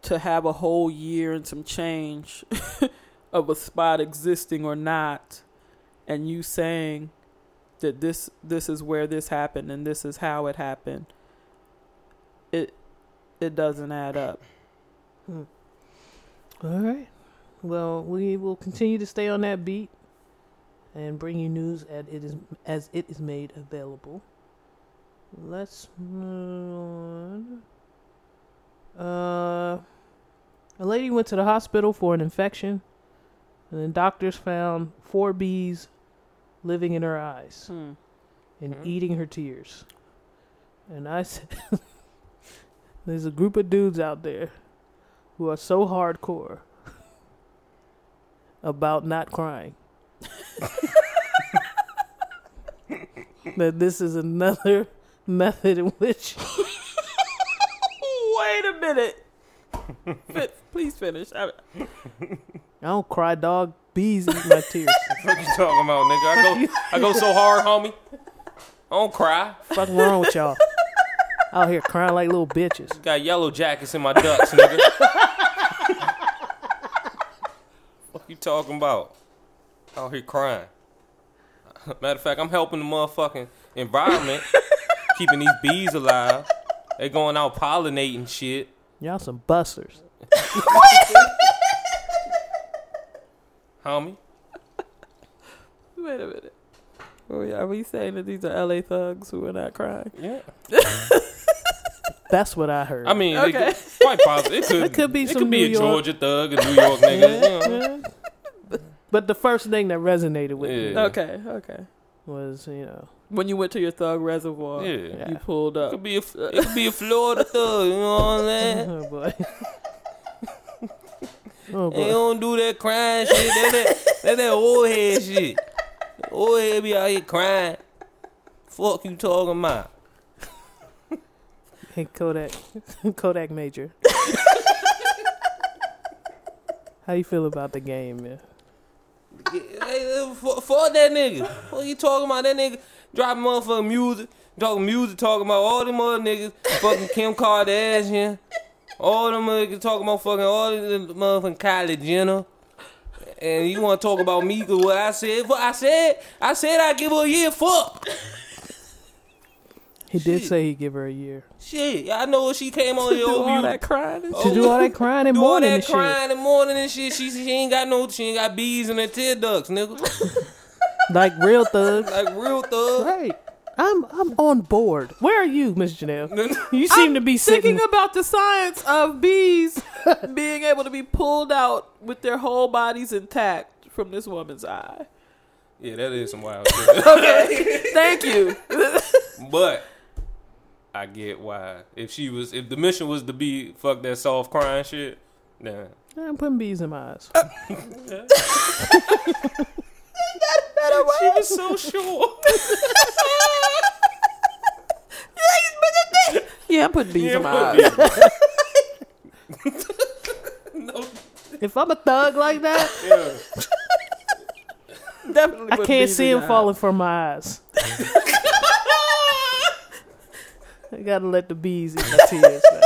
to have a whole year and some change of a spot existing or not and you saying that this this is where this happened and this is how it happened it it doesn't add up All right. Well, we will continue to stay on that beat and bring you news as it is as it is made available. Let's move on. Uh, a lady went to the hospital for an infection, and then doctors found four bees living in her eyes hmm. and Mhm. eating her tears. And I said, there's a group of dudes out there who are so hardcore about not crying that this is another method in which wait a minute Fi- please finish I, I don't cry, dog. Bees eat my tears. What you talking about, nigga? I go, I go so hard, homie. I don't cry. What's wrong with y'all? Out here crying like little bitches. Got yellow jackets in my ducks, nigga. what you talking about? Out here crying. Matter of fact, I'm helping the motherfucking environment, keeping these bees alive. They going out pollinating shit. Y'all some busters. Homie. Wait a minute. Are we, are we saying that these are LA thugs who are not crying? Yeah. That's what I heard. I mean, Okay. it could, quite possible. It could, It could be it some could be New a York- Georgia thug, a New York nigga. you know. But the first thing that resonated with me Okay, okay. was, you know, When you went to your thug reservoir, Yeah. Yeah. you pulled It up. could be a, it could be a Florida thug, you know what I'm saying? oh boy. oh They boy. don't do that crying shit. That that, that, that old head shit. Old head be out here crying. Fuck you talking about? Hey Kodak, Kodak Major. How you feel about the game, man? Hey, uh, fuck, fuck that nigga. What you talking about? That nigga dropping motherfucking music, talking music, talking about all them other niggas, fucking Kim Kardashian, all them niggas talking about fucking all the motherfucking Kylie Jenner. And you want to talk about me? Cause what I said? What I said? I said I give her a year. Fuck. He did Shit. say he'd give her a year. Shit, I know she came on here do over all that crying and Oh, To do all that crying and do all mourning that and shit. crying and mourning and shit. She, she ain't got no, she ain't got bees in her tear ducts, nigga. Like real thugs. like real thug. Right. I'm I'm on board. Where are you, Miss Janelle? You seem to be thinking sitting. about the science of bees being able to be pulled out with their whole bodies intact from this woman's eye. Yeah, that is some wild shit. Okay, thank you. but I get why. If she was, if the mission was to be fuck that soft crying shit, then I'm putting bees in my eyes. she was so sure. Yeah, I'm putting bees Yeah, in my put eyes. bees. no, If I'm a thug like that, yeah. Definitely. I put can't bees see in him your falling from my eyes. I gotta let the bees eat my tears, man.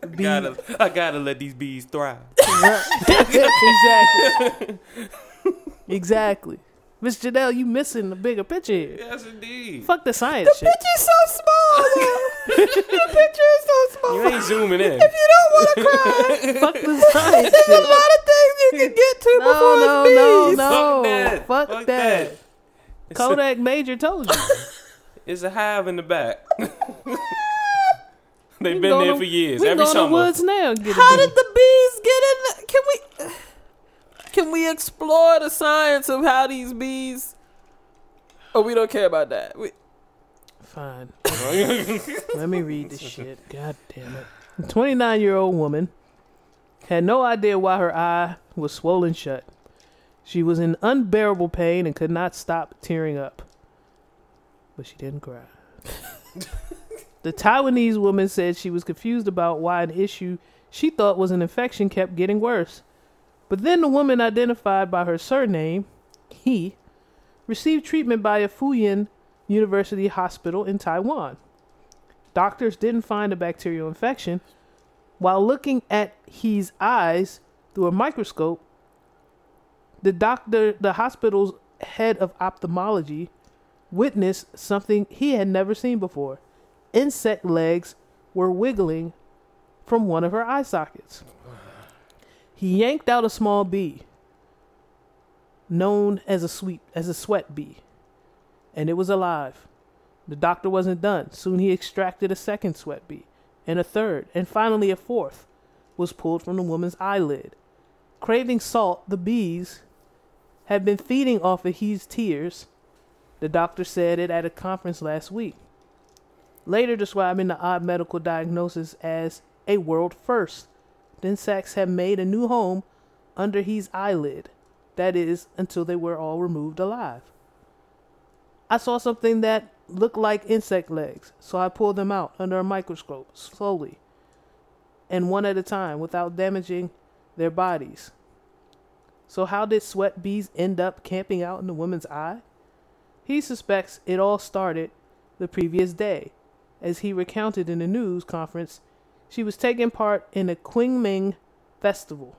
The Gotta, I gotta let these bees thrive. exactly. exactly. Miss Janelle, you missing the bigger picture here. Yes, indeed. Fuck the science the shit. Picture's so small. though. the picture is so small. You ain't zooming in. If you don't want to cry, Fuck the science there's a lot of things you can get to No, before no, it's no, bees. no. Fuck that. Fuck, Fuck that. that. Kodak Major told you. A, it's a hive in the back. They've We been there to- for years. We Every go to summer. woods now. Get How did the bees get in? The, can we? Can we explore the science of how these bees? Oh, we don't care about that. We, Fine. Let me read this shit. God damn it. A 29 year old woman had no idea why her eye was swollen shut. She was in unbearable pain and could not stop tearing up. But she didn't cry. the Taiwanese woman said she was confused about why an issue she thought was an infection kept getting worse. But then the woman identified by her surname, he, received treatment by a Fooyin University Hospital in Taiwan. Doctors didn't find a bacterial infection. While looking at his eyes through a microscope, the doctor, the hospital's head of ophthalmology, witnessed something he had never seen before. Insect legs were wiggling from one of her eye sockets. He yanked out a small bee, known as a sweet as a sweat bee, and it was alive. The doctor wasn't done. Soon he extracted a second sweat bee, and a third, and finally a fourth was pulled from the woman's eyelid. Craving salt, the bees had been feeding off of his tears. The doctor said it at a conference last week. Later describing the odd medical diagnosis as a world first. Then insects have made a new home under his eyelid. That is, until they were all removed alive. I saw something that looked like insect legs, so I pulled them out under a microscope, slowly, and one at a time, without damaging their bodies. So, how did sweat bees end up camping out in the woman's eye? He suspects it all started the previous day as he recounted in a news conference, she was taking part in a Qingming festival,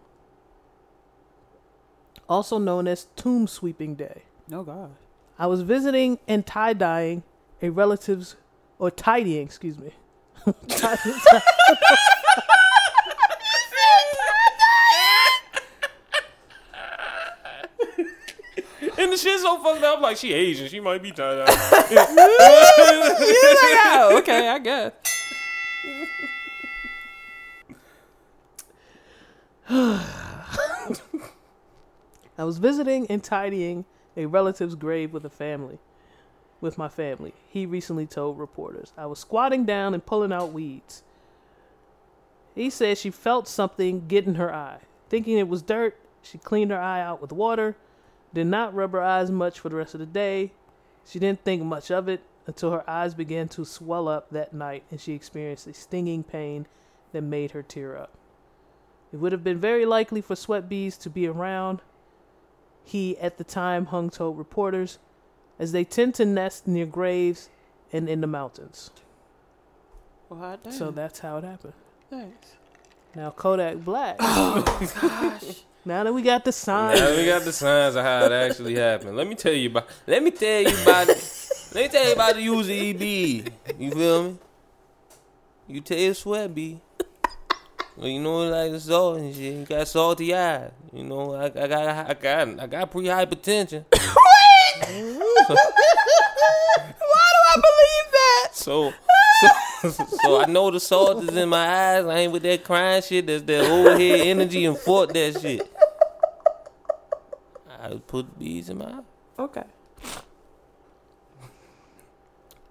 also known as Tomb Sweeping Day. Oh God. I was visiting and tie dyeing a relative's, or tidying, excuse me. And the shit's so fucked up. Like she Asian, she might be tied up. oh, okay, I guess. I was visiting and tidying a relative's grave with a family, with my family. He recently told reporters. I was squatting down and pulling out weeds. He said she felt something get in her eye. Thinking it was dirt, she cleaned her eye out with water, did not rub her eyes much for the rest of the day. She didn't think much of it until her eyes began to swell up that night and she experienced a stinging pain that made her tear up. It would have been very likely for sweat bees to be around, he at the time hung told reporters, as they tend to nest near graves and in the mountains. Well. So that's how it happened. Thanks. Now Kodak Black. now that we got the signs, Now we got the signs of how it actually happened. Let me tell you about. Let me tell you about. let me tell you about the user EB. You feel me? You tell your sweat B. Well, you know, like the salt and shit. You got salty eyes. You know, I, I got, I got, I got pre hypertension. Why do I believe that. So, so, so I know the salt is in my eyes. I ain't with that crying shit. That's that overhead energy and fought that shit. I put bees in my eye. Okay.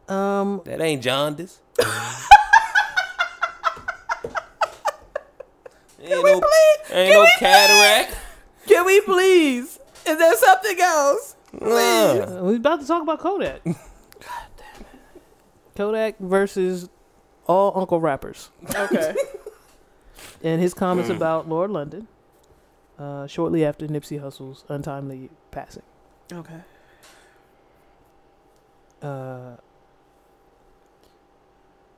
um, That ain't jaundice. Can ain't no, ain't no cataract. Can we please? Is there something else? Nah. we about to talk about Kodak. Kodak versus all Uncle rappers, Okay. and his comments about Lauren London, uh, shortly after Nipsey Hussle's untimely passing. okay. uh,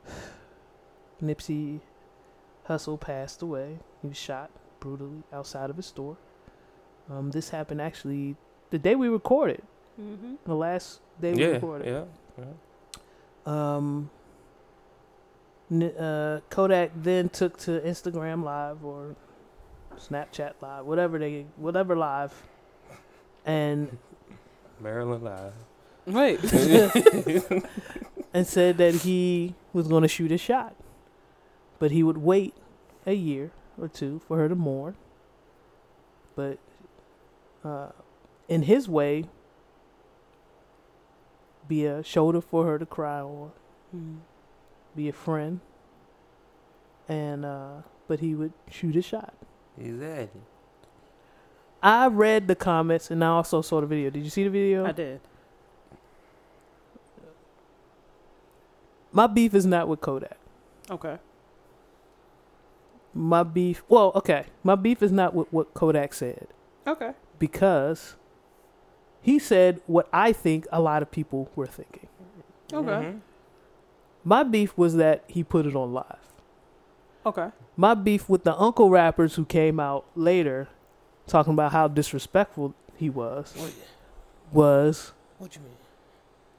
Nipsey Hussle passed away. He was shot brutally outside of his store. Um, this happened actually the day we recorded, Mm-hmm. the last day we Yeah, recorded. yeah. Um, N- uh, Kodak then took to Instagram Live or Snapchat Live, whatever they, whatever live, and Maryland Live. Wait. and said that he was going to shoot a shot, but he would wait a year or two for her to mourn. But uh, in his way, be a shoulder for her to cry on, Mm. Be a friend, and uh, but he would shoot a shot. Exactly. I read the comments and I also saw the video. Did you see the video? I did. My beef is not with Kodak. Okay. My beef, well, okay, my beef is not with what Kodak said. Okay. because he said what I think a lot of people were thinking. Okay. Mm-hmm. My beef was that he put it on live. Okay. My beef with the uncle rappers who came out later talking about how disrespectful he was What, was what you mean?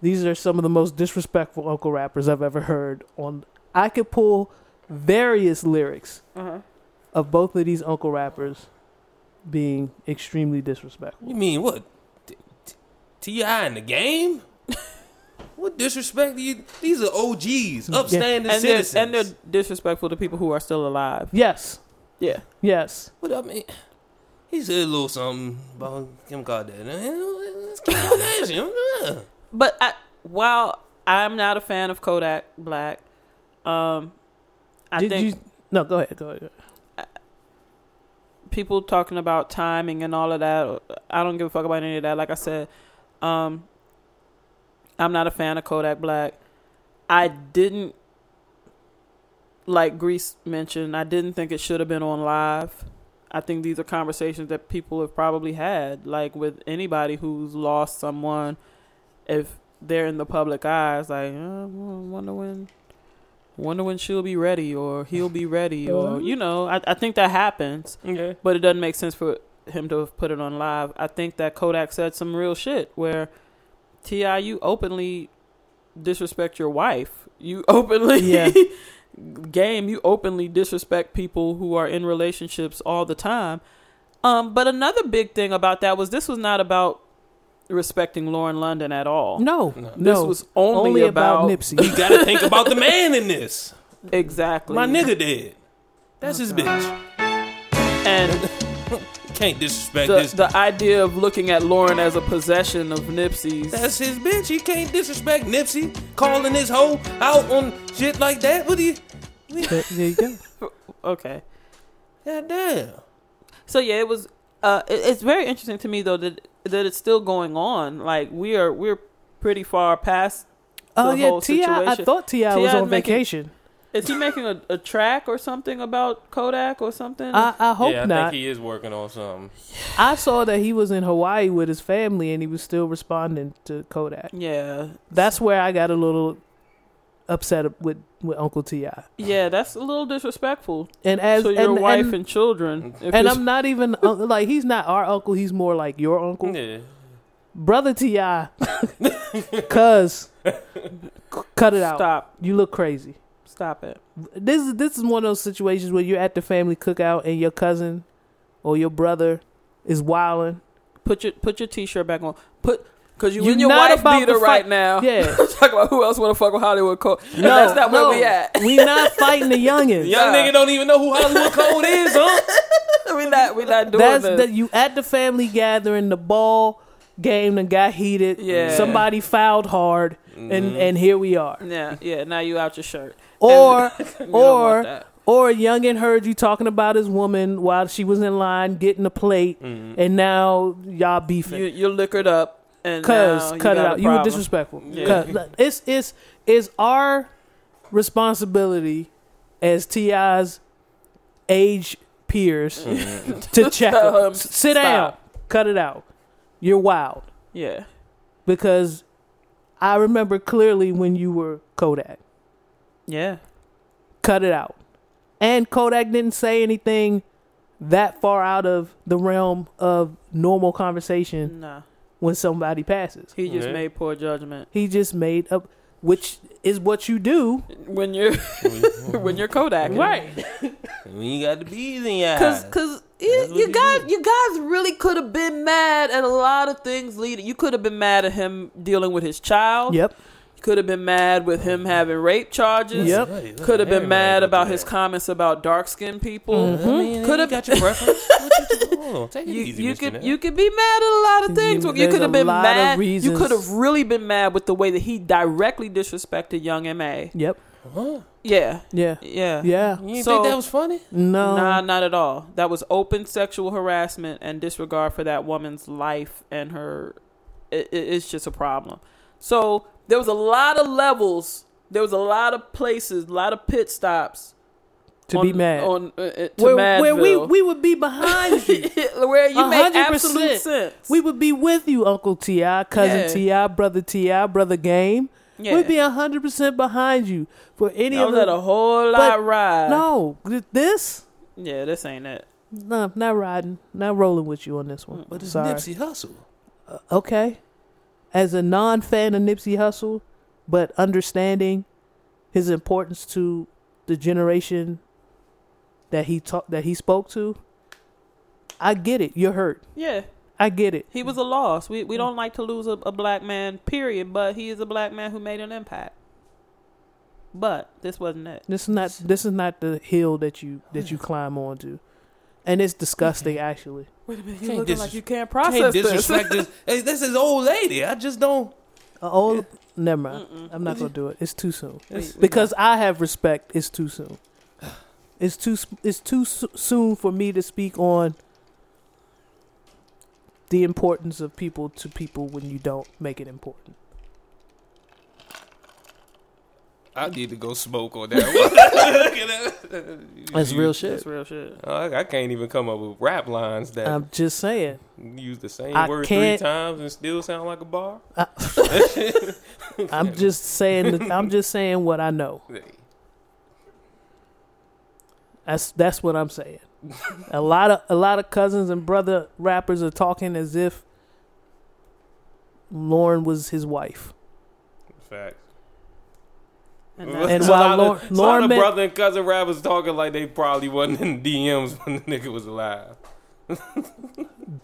these are some of the most disrespectful uncle rappers I've ever heard on I could pull various lyrics Uh huh. of both of these uncle rappers being extremely disrespectful. You mean what? T- T- T.I. in the game? what disrespect do you? These are OGs, upstanding And they're, citizens. and they're disrespectful to people who are still alive. Yes. Yeah. Yes. What I mean? He said a little something about Kim Kardashian. Let's Kim Kardashian. yeah. But I, while I'm not a fan of Kodak Black, um, I Did think you No, go ahead. Go ahead. people talking about timing and all of that. I don't give a fuck about any of that. Like I said, um, I'm not a fan of Kodak Black. I didn't like Grease mentioned. I didn't think it should have been on live. I think these are conversations that people have probably had, like with anybody who's lost someone. If they're in the public eyes, like, uh, I wonder when Wonder when she'll be ready or he'll be ready or mm-hmm. you know, I, I think that happens. Okay. But it doesn't make sense for him to have put it on live. I think that Kodak said some real shit where Ti, you openly disrespect your wife. You openly Yeah. game. You openly disrespect people who are in relationships all the time. Um, but another big thing about that was this was not about respecting Lauren London at all. No, No. no. This was only, only about, about, Nipsey. You gotta think about the man in this. exactly My nigga dead. That's his bitch. and Can't disrespect the this. the idea of looking at Lauren as a possession of Nipsey's. That's his bitch. He can't disrespect Nipsey, calling his hoe out on shit like that. What do you? there, there you go. okay. God damn. So yeah, it was. Uh, it- it's very interesting to me though that that it's still going on. Like we are we're pretty far past. Oh the yeah, whole Ti. I thought Ti was T.I. on making- vacation. Is he making a, a track or something about Kodak or something? I, I hope yeah, I not. think he is working on something. I saw that he was in Hawaii with his family and he was still responding to Kodak. yeah, That's where I got a little upset with with Uncle Ti. yeah, that's a little disrespectful And as to your and, wife and, and, children. If and it's- I'm not even un- like he's not our uncle. He's more like your uncle, Yeah. brother Ti. Cuz cut it out. stop, You look crazy. Stop it. This is this is one of those situations where you're at the family cookout and your cousin or your brother is wilding. Put your put your t-shirt back on. Put because you You in your not wife about beater to right fight- now. Yeah. Talk about who else want to fuck with Hollywood Cole. No, that's not no. where we at. We not fighting the youngins. Young Nah. nigga don't even know who Hollywood Cole is, huh? we not we not doing That's this. that you at the family gathering, the ball game that got heated. Yeah. Somebody fouled hard and mm-hmm. and here we are. yeah, yeah. Now you out your shirt. Or or or youngin heard you talking about his woman while she was in line getting a plate and now y'all beefing. you you're liquored up and you cut it out. You were disrespectful. Yeah. 'Cause it's it's it's our responsibility as TI's age peers to check him. Sit down. Cut it out. You're wild. Yeah, Because I remember clearly when you were Kodak. Yeah. Cut it out. And Kodak didn't say anything that far out of the realm of normal conversation Nah, when somebody passes. he just Yeah. made poor judgment. He just made up, which is what you do. When you're when you're Kodak, right? When you got the bees in your Cause, eyes. cause you, what you guys, did. you guys really could have been mad at a lot of things. Leading, you could have been mad at him dealing with his child. Yep. Could have been mad with him having rape charges. Yep. Could have been mad about his comments about dark skinned people. Mm-hmm. I mean, Could have got your preference. You, hold on, take it You, easy, you could Nell. you could be mad at a lot of things. You- You, could have been mad. You could have really been mad with the way that he directly disrespected Young M.A. Yep. Huh? Yeah, Yeah. yeah, Yeah. You didn't So- think that was funny? No. Nah, not at all. That was open sexual harassment and disregard for that woman's life and her. It, it- it's just a problem. So there was a lot of levels. There was a lot of places, a lot of pit stops to on, be mad. on uh, uh, to where, where we we would be behind you. where you A make absolute sense. we would be with you, Uncle Ti, cousin Ti, brother Ti, brother Game. yeah. We'd be hundred percent behind you for any I of was at a whole lot but ride. no, this. Yeah, this ain't it. No, not riding, not rolling with you on this one. But it's Sorry. Nipsey Hussle. Okay, as a non-fan of Nipsey Hussle, but understanding his importance to the generation that he talked that he spoke to, I get it. You're hurt. Yeah, I get it. he was a loss. We we don't like to lose a, a black man, period. But he is a black man who made an impact. But this wasn't it. This is not this is not the hill that you that you climb onto, and it's disgusting actually. Wait a minute, Can't looking dis- like you can't process Can't process this. disrespect this. Hey, this is old lady. I just don't. Uh, oh, never mind. I'm not gonna do it. It's too soon. We- we Because I have respect. It's too soon. It's too it's too soon for me to speak on the importance of people to people when you don't make it important. I need to go smoke on that one. That's real shit. That's real shit. Oh, I, I can't even come up with rap lines that I'm just saying. use the same I word can't- three times and still sound like a bar. I'm just saying. I'm just saying what I know. That's that's what I'm saying. a lot of a lot of cousins and brother rappers are talking as if Lauren was his wife. Fact. And And that's And a while lot Lauren- of, a lot of brother and cousin rappers talking like they probably wasn't in DMs when the nigga was alive.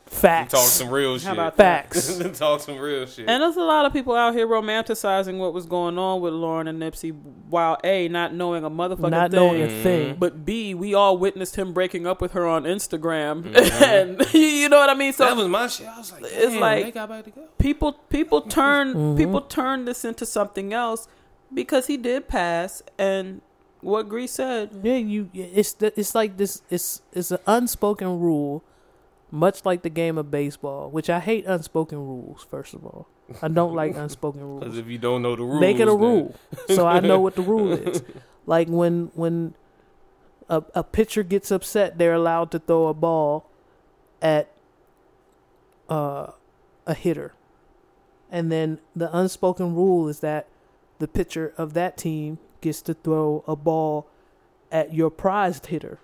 Facts. Talk some real shit. How about that? Facts. Talk some real shit. And there's a lot of people out here romanticizing what was going on with Lauren and Nipsey, while a not knowing a motherfucking Not thing, knowing a Mm-hmm. thing. but b we all witnessed him breaking up with her on Instagram, Mm-hmm. and you know what I mean. So that was my shit. I was like, It's like- they got back together. people people turn Mhm. people turn this into something else because he did pass, and what Grease said. Yeah, you. It's the, it's like this. It's it's an unspoken rule, much like the game of baseball, which I hate unspoken rules. First of all, I don't like unspoken rules. Because if you don't know the rules, Make it a then- rule, so I know what the rule is. Like when when a a pitcher gets upset, they're allowed to throw a ball at uh, a hitter, and then the unspoken rule is that the pitcher of that team gets to throw a ball at your prized hitter.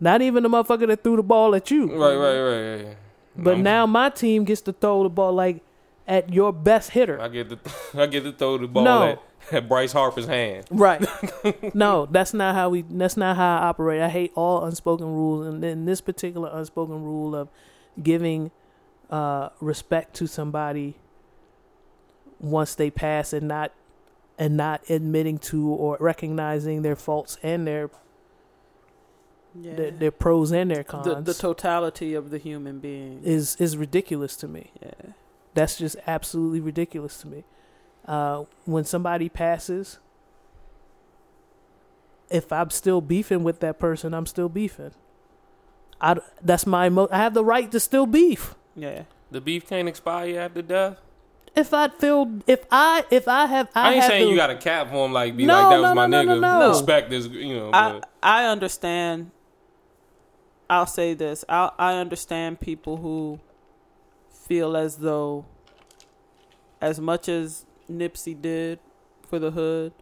Not even the motherfucker that threw the ball at you. Right, right, right, right. But I'm- now my team gets to throw the ball like at your best hitter. I get to I get to throw the ball No. at, at Bryce Harper's hand. Right. no, that's not how we. That's not how I operate. I hate all unspoken rules, and then this particular unspoken rule of giving uh, respect to somebody once they pass and not and not admitting to or recognizing their faults and their Yeah. their, their pros and their cons the totality of the human being. is is ridiculous to me. yeah. That's just absolutely ridiculous to me. Uh, when somebody passes, if I'm still beefing with that person, I'm still beefing. I, that's my emo- I have the right to still beef. Yeah. The beef can't expire after death. If I feel if I if I have I, I, ain't have saying the- you got a cap for him like be No, like that was my no, no, nigga. no, no. Respect this, you know. I But I understand. I'll say this. I I understand people who feel as though, as much as Nipsey did for the hood,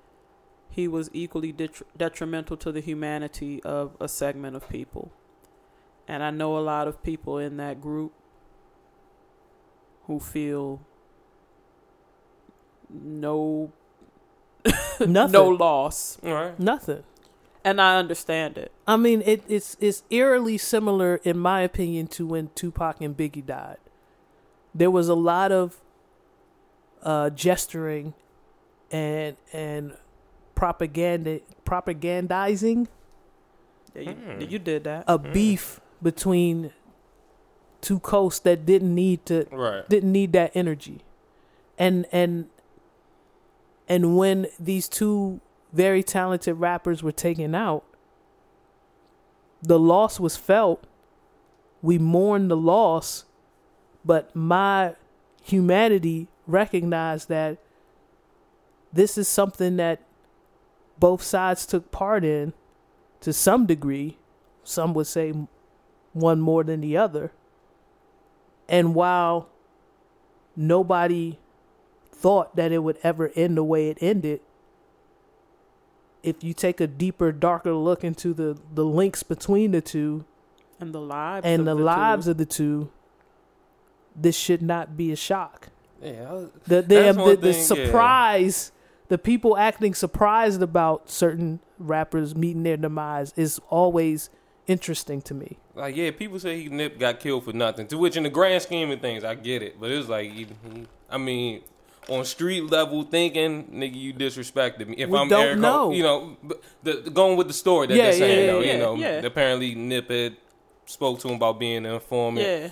he was equally detr- detrimental to the humanity of a segment of people. And I know a lot of people in that group who feel no nothing. no loss, all right. nothing. and I understand it. I mean, it, it's it's eerily similar, in my opinion, to when Tupac and Biggie died. There was a lot of uh, gesturing and and propaganda propagandizing Yeah, you, Hmm. you did that. a beef between two coasts that didn't need to Right. didn't need that energy and and and when these two very talented rappers were taken out the loss was felt. We mourned the loss but my humanity recognized that this is something that both sides took part in to some degree. Some would say one more than the other. And while nobody thought that it would ever end the way it ended, if you take a deeper, darker look into the, the links between the two and the lives and of the, the lives two. of the two, this should not be a shock. Yeah. I was- The the, the, the thing, yeah. surprise, the people acting surprised about certain rappers meeting their demise is always interesting to me. Like yeah, people say he Nip got killed for nothing. To which, in the grand scheme of things, I get it. But it was like, he, he- I mean, on street level thinking, nigga, you disrespected me. If We I'm don't Eric, know. you know, the, the- going with the story that Yeah, they're saying, yeah, though, yeah, you know, yeah. apparently Nip had spoke to him about being an informant, Yeah,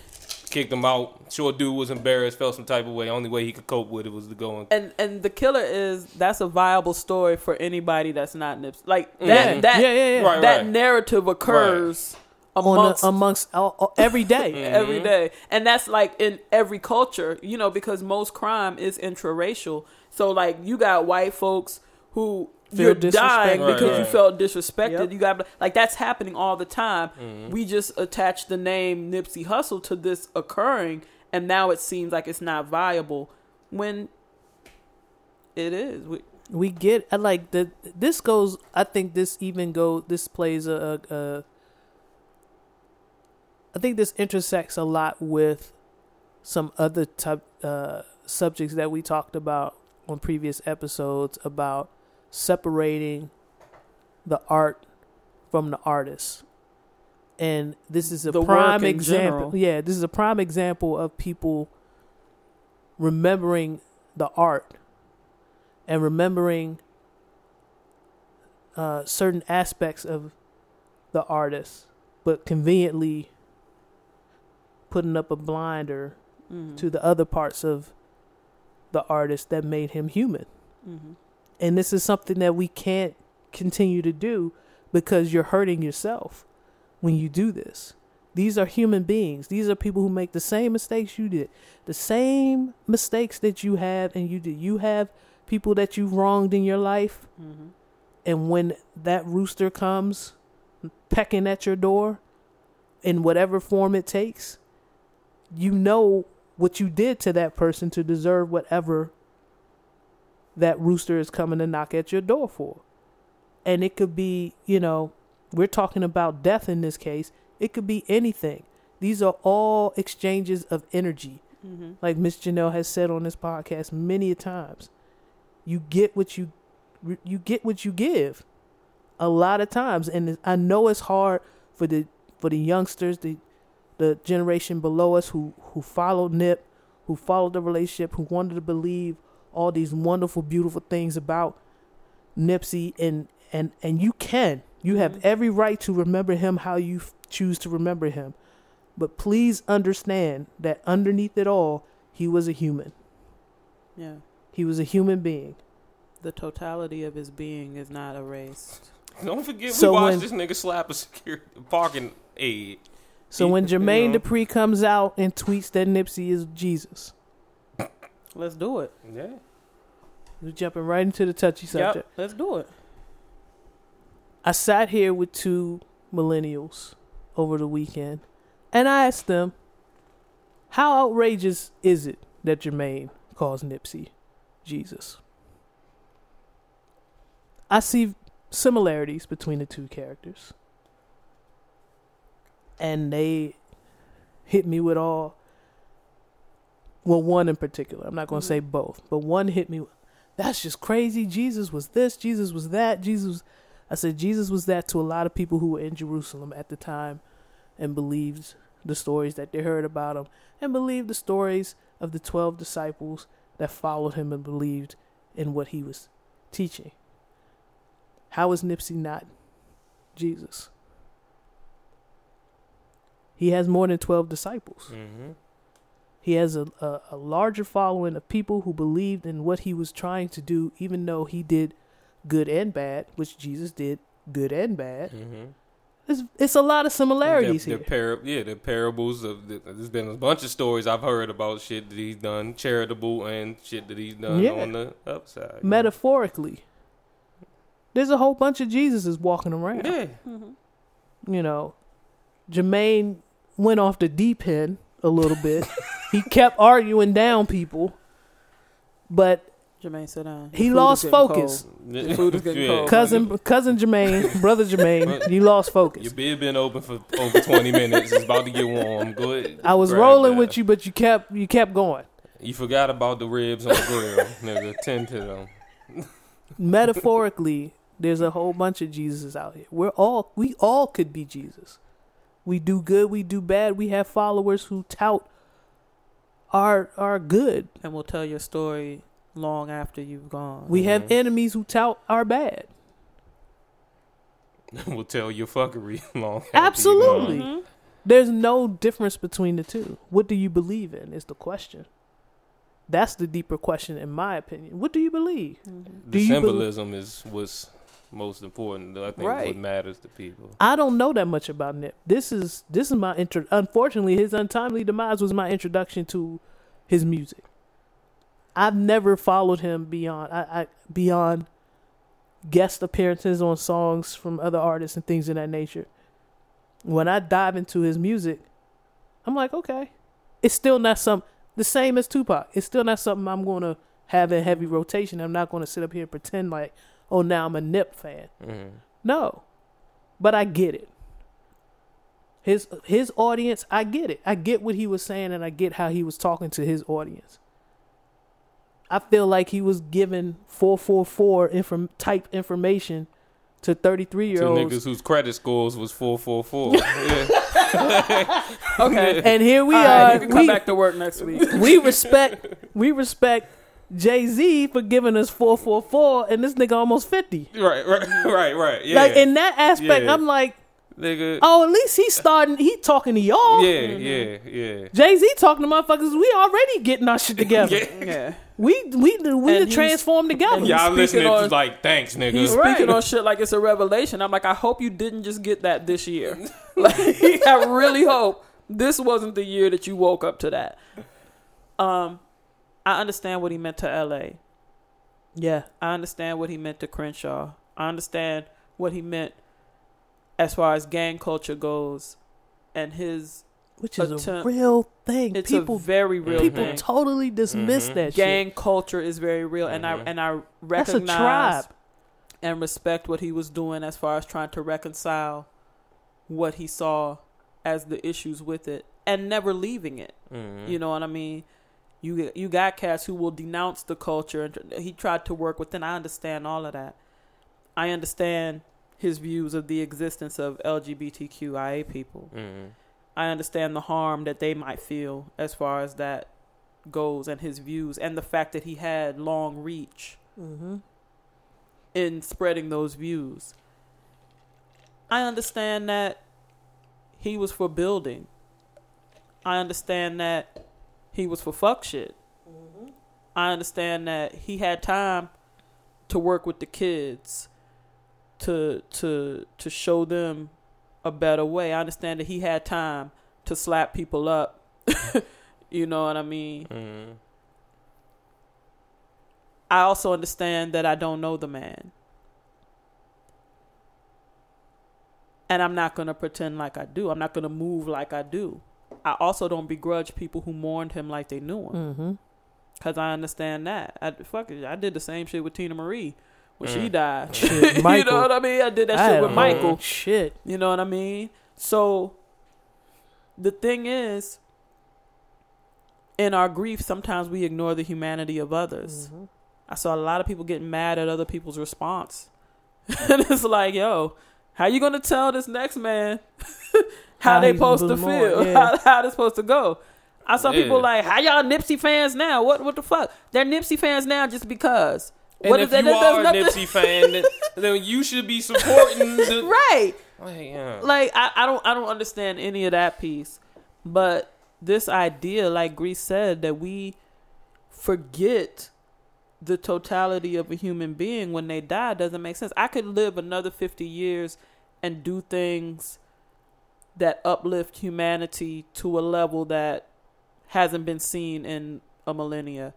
kicked him out. Sure, dude was embarrassed, felt some type of way. Only way he could cope with it was to go and and and the killer is that's a viable story for anybody that's not Nips. Like that Yeah, that yeah, yeah, yeah. Right, that right. narrative occurs On amongst the, amongst all, all- uh, uh, every day. every mm-hmm. day. And that's like in every culture, you know, because most crime is intraracial. So like you got white folks who Feel you're disrespected. dying Right, because you felt disrespected. Yep. You got like that's happening all the time. Mm-hmm. We just attach the name Nipsey Hussle to this occurring and now it seems like it's not viable when it is. We, we get uh, like the this goes I think this even go this plays a, a, a I think this intersects a lot with some other type uh subjects that we talked about on previous episodes about separating the art from the artist. And this is a The prime example. general. Yeah, this is a prime example of people remembering the art and remembering uh, certain aspects of the artist, but conveniently putting up a blinder Mm-hmm. to the other parts of the artist that made him human. Mm-hmm. And this is something that we can't continue to do because you're hurting yourself when you do this. These are human beings. These are people who make the same mistakes you did. The same mistakes that you have and you did. You have people that you've wronged in your life. Mm-hmm. And when that rooster comes pecking at your door in whatever form it takes, you know what you did to that person to deserve whatever that rooster is coming to knock at your door for. And it could be, you know, we're talking about death in this case. It could be anything. These are all exchanges of energy. Mm-hmm. Like Miss Janelle has said on this podcast many a times. You get what you you get what you give. A lot of times and I know it's hard for the for the youngsters, the the generation below us who who followed Nip, who followed the relationship, who wanted to believe all these wonderful beautiful things about Nipsey and and and you can. You have Mhm. every right to remember him how you f- choose to remember him. But please understand that underneath it all, he was a human. Yeah. He was a human being. The totality of his being is not erased. Don't forget So we watched when- this nigga slap a security parking aid. So He- when you Jermaine know. Dupri comes out and tweets that Nipsey is Jesus, Let's do it. Yeah. we're jumping right into the touchy subject. Yep. Let's do it. I sat here with two millennials over the weekend, and I asked them, "How outrageous is it that Jermaine calls Nipsey Jesus?" I see similarities between the two characters, and they hit me with all. Well, one in particular. I'm not going to say mm-hmm. both, but one hit me. That's just crazy. Jesus was this. Jesus was that. Jesus. I said Jesus was that to a lot of people who were in Jerusalem at the time and believed the stories that they heard about him and believed the stories of the 12 disciples that followed him and believed in what he was teaching. How is Nipsey not Jesus? He has more than 12 disciples. Mm-hmm. He has a, a, a larger following of people who believed in what he was trying to do, even though he did good and bad, which Jesus did good and bad. Mm-hmm. It's, it's a lot of similarities the, here. the par- yeah, the parables of the, there's been a bunch of stories I've heard about shit that he's done, charitable and shit that he's done Yeah. on the upside. Metaphorically, there's a whole bunch of Jesuses walking around. Yeah. You know, Jermaine went off the deep end a little bit. he kept arguing down people, but Jermaine, sit uh, down. He lost focus. The food is getting cold. cousin cousin Jermaine, brother Jermaine, you lost focus. Your bed been open for over 20 minutes. It's about to get warm. Go ahead. I was rolling that. with you, but you kept you kept going. You forgot about the ribs on the grill, nigga. Tend to them. Metaphorically, there's a whole bunch of Jesus out here. We're all we all could be Jesus. We do good, we do bad. We have followers who tout our our good. and we'll tell your story long after you've gone. We have Mhm. enemies who tout our bad. we'll tell your fuckery long. after you Absolutely. gone. Mhm. There's no difference between the two. What do you believe in is the question. That's the deeper question in my opinion. What do you believe? Mhm. Do The you bel- symbolism is what's most important. I think Right. what matters to people. I don't know that much about Nip. This is this is my intro. Unfortunately, his untimely demise was my introduction to his music. I've never followed him beyond I, I beyond guest appearances on songs from other artists and things of that nature. When I dive into his music, I'm like, okay, it's still not some the same as Tupac. It's still not something I'm going to having heavy rotation. I'm not going to sit up here and pretend like, oh, now I'm a Nip fan. Mhm. No, but I get it. His his audience, I get it. I get what he was saying, and I get how he was talking to his audience. I feel like he was giving four four four inform type information to thirty three year To olds, niggas whose credit scores was four four four. Okay. and here we All right, are. you can come we, back to work next week. we respect we respect Jay Z for giving us four four four, and this nigga almost fifty. Right, right, right, right. Yeah. Like in that aspect, Yeah. I'm like, nigga. oh, at least he's starting. He talking to y'all. Yeah, yeah, yeah. Jay Z talking to motherfuckers. We already getting our shit together. Yeah. Yeah. We we we And to transform together. Y'all speaking listening on- to like, thanks, nigga. He's Right. speaking on shit like it's a revelation. I'm like, I hope you didn't just get that this year. like, I really hope this wasn't the year that you woke up to that. Um, I understand what he meant to L.A. yeah, I understand what he meant to Crenshaw. I understand what he meant as far as gang culture goes, and his. which is a Attempt- real thing. It's people a very real people thing. totally dismiss Mhm. that gang shit. culture is very real, and I and I That's a recognize tribe. and respect what he was doing as far as trying to reconcile what he saw as the issues with it and never leaving it. Mhm. You know what I mean? You you got cats who will denounce the culture, and he tried to work within. I understand all of that. I understand his views of the existence of LGBTQIA people. Mhm. I understand the harm that they might feel as far as that goes, and his views, and the fact that he had long reach Mm-hmm. in spreading those views. I understand that he was for building. I understand that he was for fuck shit. I understand that he had time to work with the kids to to to show them a better way. I understand that he had time to slap people up. you know what I mean? Mhm. I also understand that I don't know the man. And I'm not going to pretend like I do. I'm not going to move like I do. I also don't begrudge people who mourned him like they knew him. Mm-hmm. Because I understand that. I, fuck it, I did the same shit with Teena Marie when she Mm. died. Shit, you know what I mean? I did that I shit with Michael. whole Shit. You know what I mean? So the thing is, in our grief, sometimes we ignore the humanity of others. Mm-hmm. I saw a lot of people getting mad at other people's response. and it's like, yo, how you gonna tell this next man how, How they supposed to feel? on, yeah. How how they supposed to go? I saw Yeah. people like, how y'all Nipsey fans now? What what the fuck? They're Nipsey fans now just because. And what if is you That are a Nipsey fan, then, then you should be supporting the. right. Like, yeah. like I, I don't I don't understand any of that piece. But this idea, like Grease said, that we forget the totality of a human being when they die doesn't make sense. I could live another fifty years and do things that uplift humanity to a level that hasn't been seen in a millennia.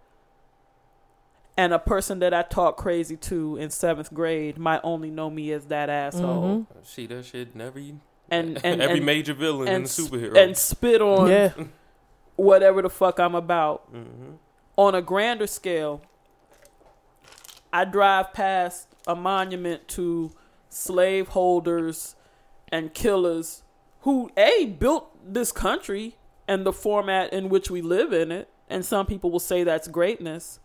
And a person that I talk crazy to in seventh grade might only know me as that asshole. Mhm. See that shit never. And and every and, major villain in and the superhero. and spit on Yeah. whatever the fuck I'm about. Mhm. On a grander scale, I drive past a monument to slave holders and killers who a built this country and the format in which we live in it. And some people will say that's greatness.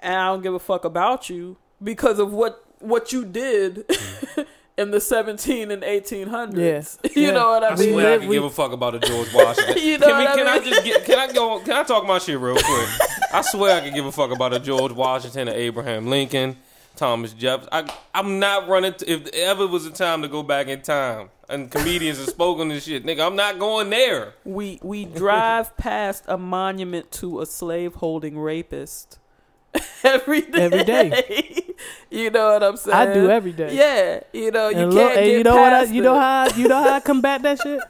And I don't give a fuck about you because of what what you did in the 17 and 1800s. Yeah. You Yeah. know what I, I mean? swear I can we- give a fuck about a George Washington. You know can we, what I can I just get? Can I go? Can I talk my shit real quick? I swear I can give a fuck about a George Washington, or Abraham Lincoln, Thomas Jefferson. I, I'm not running. To, if ever was a time to go back in time, and comedians have spoken this shit, nigga, I'm not going there. We we drive past a monument to a slave holding rapist every day. Every day. you know what I'm saying? I do every day. Yeah, you know you and can't look, and get you know what? I, past you know how I- you know how I combat that shit.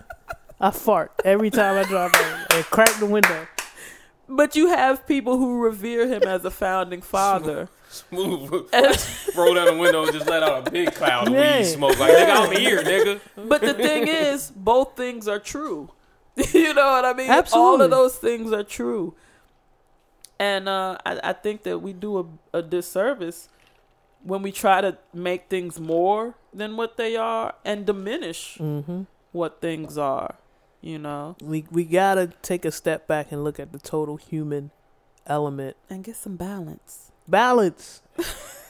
I fart every time I drive over and crack the window. But you have people who revere him as a founding father. Smooth. And- Roll down the window and just let out a big cloud of Yeah. weed smoke. Like, nigga, I'm here, nigga. but the thing is, both things are true. you know what I mean? Absolutely. All of those things are true. And uh, I, I think that we do a, a disservice when we try to make things more than what they are and diminish Mm-hmm. what things are. You know, We we gotta take a step back and look at the total human element. and get some balance. Balance.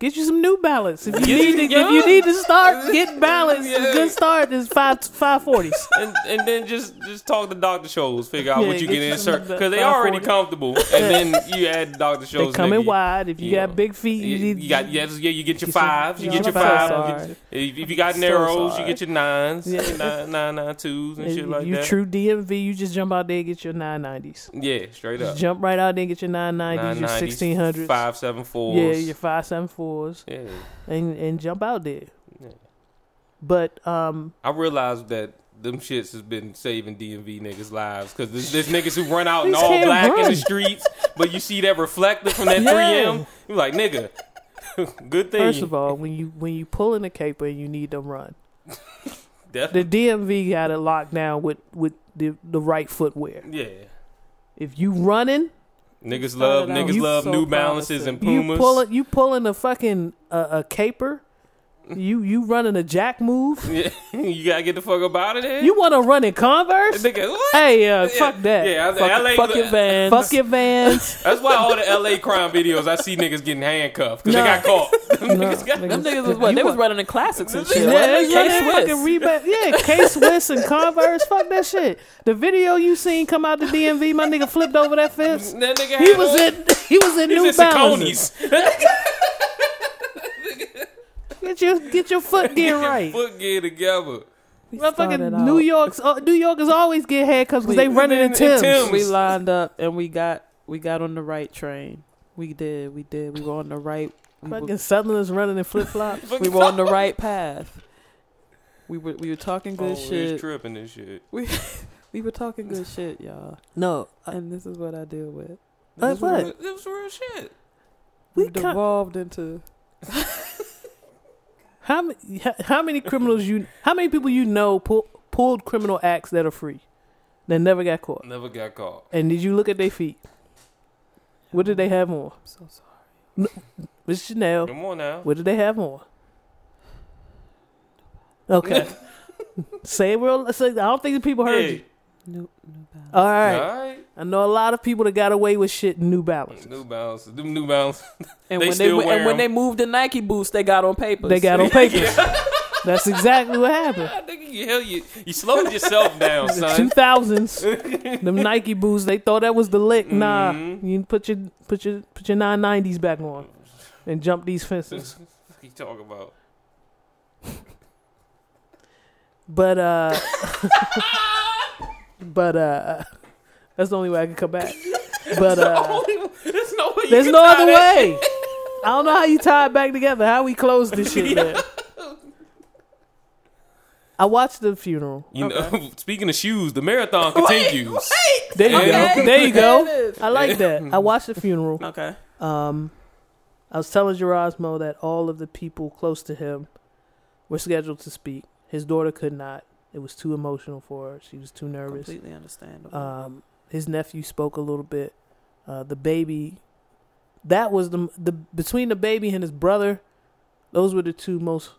Get you some new balance. If you need to, you- if you need to start, get balance. A good start is five five forties. and, and then just just talk to Dr. Scholl's, figure out Yeah, what you get get insert because they already comfortable, and then you add Dr. Scholl's. They come in wide. If you you got know, big feet, You, you need. you got yeah, you get your fives, you get your fives. If, you got narrows, you get your nines, Yeah. nine, nine, nine twos and shit like you that. true DMV, you just jump out there and get your nine nineties. Yeah, straight up. Just jump right out there and get your nine nineties, your 990s, sixteen hundreds. five seven fours. Yeah, your five seven fours, yeah. and and jump out there. Yeah. But um, I realized that them shits has been saving DMV niggas' lives because there's, there's niggas who run out in all black in the streets, but you see that reflector from that Yeah. 3M, You're like nigga. Good thing. first of all, when you when you pull in a caper and you need to run, the DMV got it locked down with with the the right footwear. yeah. If you running, Niggas love niggas love so New Balances and you pulling you pulling a fucking uh, a caper, you you running a jack move. Yeah, you gotta get the fuck up out of there. You want to run in Converse? nigga, what? Hey, uh, fuck that. Yeah, I, Fuck, LA, fuck your vans. Fuck your vans. That's why all the LA crime videos I see niggas getting handcuffed because Nah. they got caught. Them No, niggas got- Them niggas was what? You They was running in classics and shit. Yeah, Yeah, wasn't they they? K-Swiss. fucking Reebok. Yeah, K Swiss and Converse. Fuck that shit. The video you seen come out the DMV, my nigga flipped over that fence. that nigga He had was on- in he was in He's New in Balance. Saucony's. Get your get your foot gear right. Foot gear together. We started Motherfucking out- New York's uh, New Yorkers always get haircuts because they We- running in in Tim's. Tim's. We lined up and we got we got on the right train. We did. We did. We were on the right. We were, Fucking Southerners running in flip flops. we were on the right path. We were we were talking good oh, shit. He's tripping and shit. We we were talking good shit, y'all. No, And this is what I deal with. Uh, This is what? It was real shit. we We ca- devolved into how many how many criminals you how many people you know pull, pulled criminal acts that are free that never got caught? Never got caught. And did you look at their feet? What did they have on? I'm so sorry. Miss Chanel. Come on now. What did they have on? Okay. say it real. Say, I don't think the people heard Hey. you. New, new balance. All right. All right. I know a lot of people that got away with shit in New Balance. New Balance. Them New Balance. and they when still they wear and when 'em. they moved the Nike boots, they got on papers. They got on papers. That's exactly what happened. I think you hell you you slowed yourself down, son. two thousands, them Nike boots. They thought that was the lick. Nah, Mhm. you put your put your put your nine nineties back on and jump these fences. What you talking about? But uh, but uh, that's the only way I can come back. But uh, There's no way. There's no other that way. I don't know how you tie it back together. How we close this shit, man. I watched the funeral. You know, speaking of shoes, the marathon continues. There you Okay. go. There you go. I like that. I watched the funeral. Okay. Um, I was telling Gerasmo that all of the people close to him were scheduled to speak. His daughter could not. It was too emotional for her. She was too nervous. Completely understandable. Um, his nephew spoke a little bit. Uh, the baby, that was the the between the baby and his brother. Those were the two most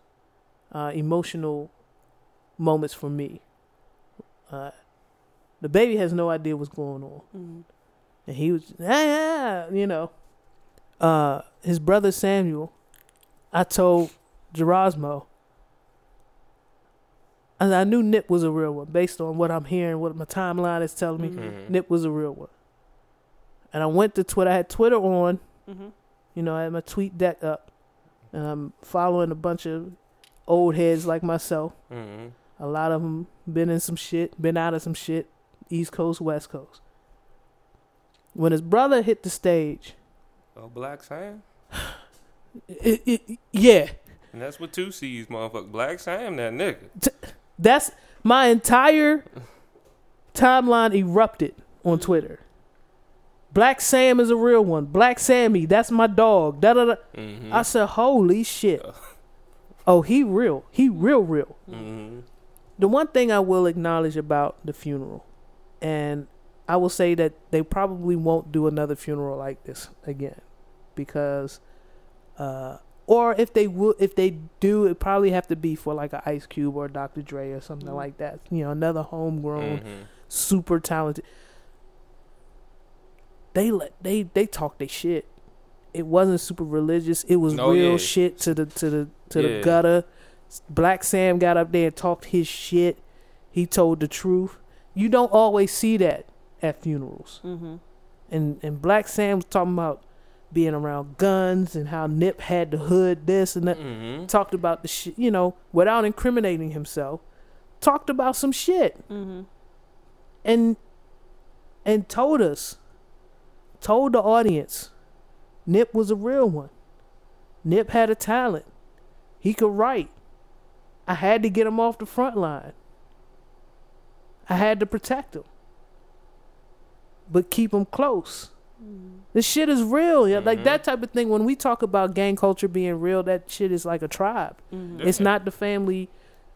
uh, emotional moments for me. Uh, the baby has no idea what's going on Mhm. and he was ah, you know uh his brother samuel i told gerasmo I, I knew nip was a real one based on what i'm hearing what my timeline is telling me Mhm. nip was a real one and i went to twitter i had twitter on Mhm. you know i had my tweet deck up and i'm following a bunch of old heads like myself Mhm. a lot of them been in some shit, been out of some shit, East Coast, West Coast. When his brother hit the stage, Oh, Black Sam. it, it, yeah, And that's what two C's, motherfucker. Black Sam, that nigga. That's my entire timeline erupted on Twitter. Black Sam is a real one. Black Sammy, that's my dog. Da da da. Mm-hmm. I said, holy shit. Oh, he real. He real, real. mm-hmm. the one thing I will acknowledge about the funeral, and I will say that they probably won't do another funeral like this again, because, uh, or if they would, if they do, it probably have to be for like a Ice Cube or Dr. Dre or something Mm. like that. You know, another homegrown, Mhm. super talented. They let they they talk their shit. It wasn't super religious. It was Oh, real yeah. shit to the to the to Yeah. the gutter. Black Sam got up there and talked his shit. He told the truth. You don't always see that at funerals. Mm-hmm. And and Black Sam was talking about being around guns and how Nip had the hood this and that. Mhm. Talked about the shit, you know, without incriminating himself. Talked about some shit Mm-hmm. and and told us, told the audience, Nip was a real one. Nip had a talent. He could write. I had to get him off the front line. I had to protect him. But keep him close. This shit is real. Yeah, like Mhm. that type of thing. When we talk about gang culture being real, that shit is like a tribe. Mm-hmm. It's not the family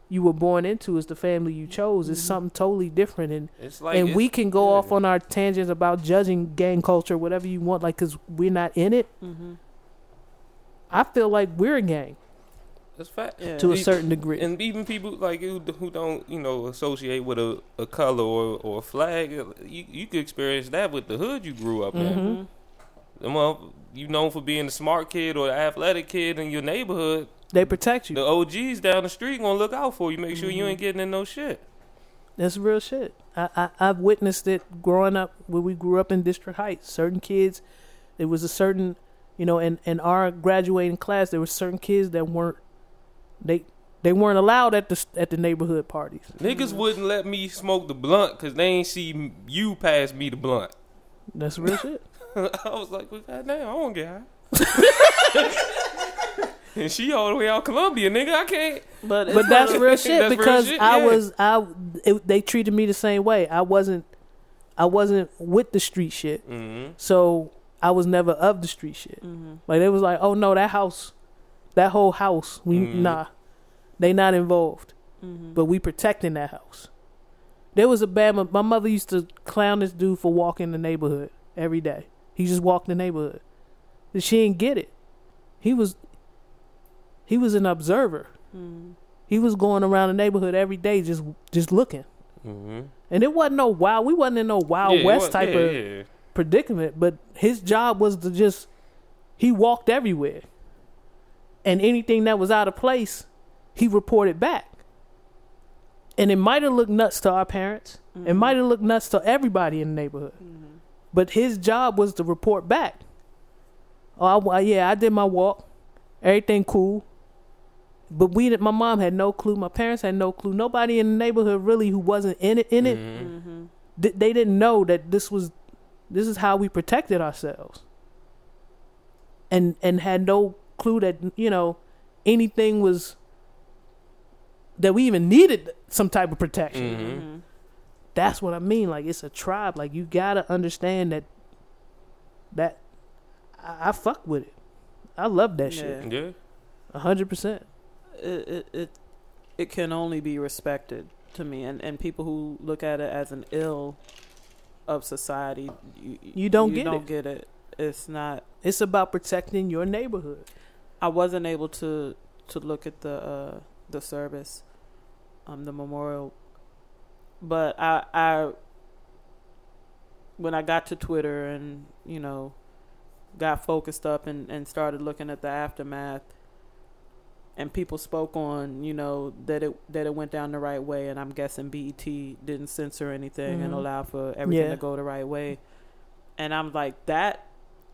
you were born into. It's the family you chose. It's Mhm. something totally different. And It's like and it's- we can go yeah. off on our tangents about judging gang culture, whatever you want, like, cause we're not in it. Mm-hmm. I feel like we're a gang It's fact. Yeah. to a certain degree. And even people like you who don't, you know, associate with a, a color or, or a flag, you you could experience that with the hood you grew up in. Mhm. And, Well, you known for being a smart kid or the athletic kid in your neighborhood. They protect you. The OGs down the street gonna look out for you, make sure you Mhm. ain't getting in no shit. That's real shit. I, I I've witnessed it growing up when we grew up in District Heights. Certain kids, it was a certain, you know, in in our graduating class, there were certain kids that weren't they they weren't allowed at the at the neighborhood parties. Niggas wouldn't let me smoke the blunt because they ain't see you pass me the blunt. That's real shit. I was like, well, goddamn, I won't get high. and she all the way out Columbia, nigga. I can't. But, But that's real shit That's real because shit, I yeah. was I it, they treated me the same way. I wasn't I wasn't with the street shit. Mm-hmm. So I was never of the street shit. Mm-hmm. Like they was like, "Oh no, that house, that whole house, we Mhm. nah, they not involved, Mm-hmm. but we protecting that house." There was a bad. My mother used to clown this dude for walking the neighborhood every day. He just walked the neighborhood. And She didn't get it. He was. He was an observer. Mm-hmm. He was going around the neighborhood every day, just just looking. Mm-hmm. And it wasn't no wild. We wasn't in no wild west type yeah, of Yeah. predicament, but his job was to just he walked everywhere. And anything that was out of place, he reported back. And it might have looked nuts to our parents. It might have looked nuts to everybody in the neighborhood. But his job was to report back. Oh, I, yeah, I did my walk. Everything cool. But we, didn't- my mom had no clue. My parents had no clue. Nobody in the neighborhood really who wasn't in it, in it, Mhm. Mm-hmm. th- they didn't know that this was this is how we protected ourselves and and had no clue that you know anything was that we even needed some type of protection Mhm. Mm-hmm. that's what i mean like it's a tribe like you gotta understand that that i, I fuck with it i love that shit Yeah. a hundred percent it, it it it can only be respected to me and and people who look at it as an ill of society you, You don't get it. you get don't it. get it it's not it's about protecting your neighborhood I wasn't able to to look at the uh the service um the memorial but I I when I got to Twitter and you know got focused up and and started looking at the aftermath and people spoke on you know that it that it went down the right way and I'm guessing BET didn't censor anything and Mhm. allow for everything Yeah. to go the right way and I'm like that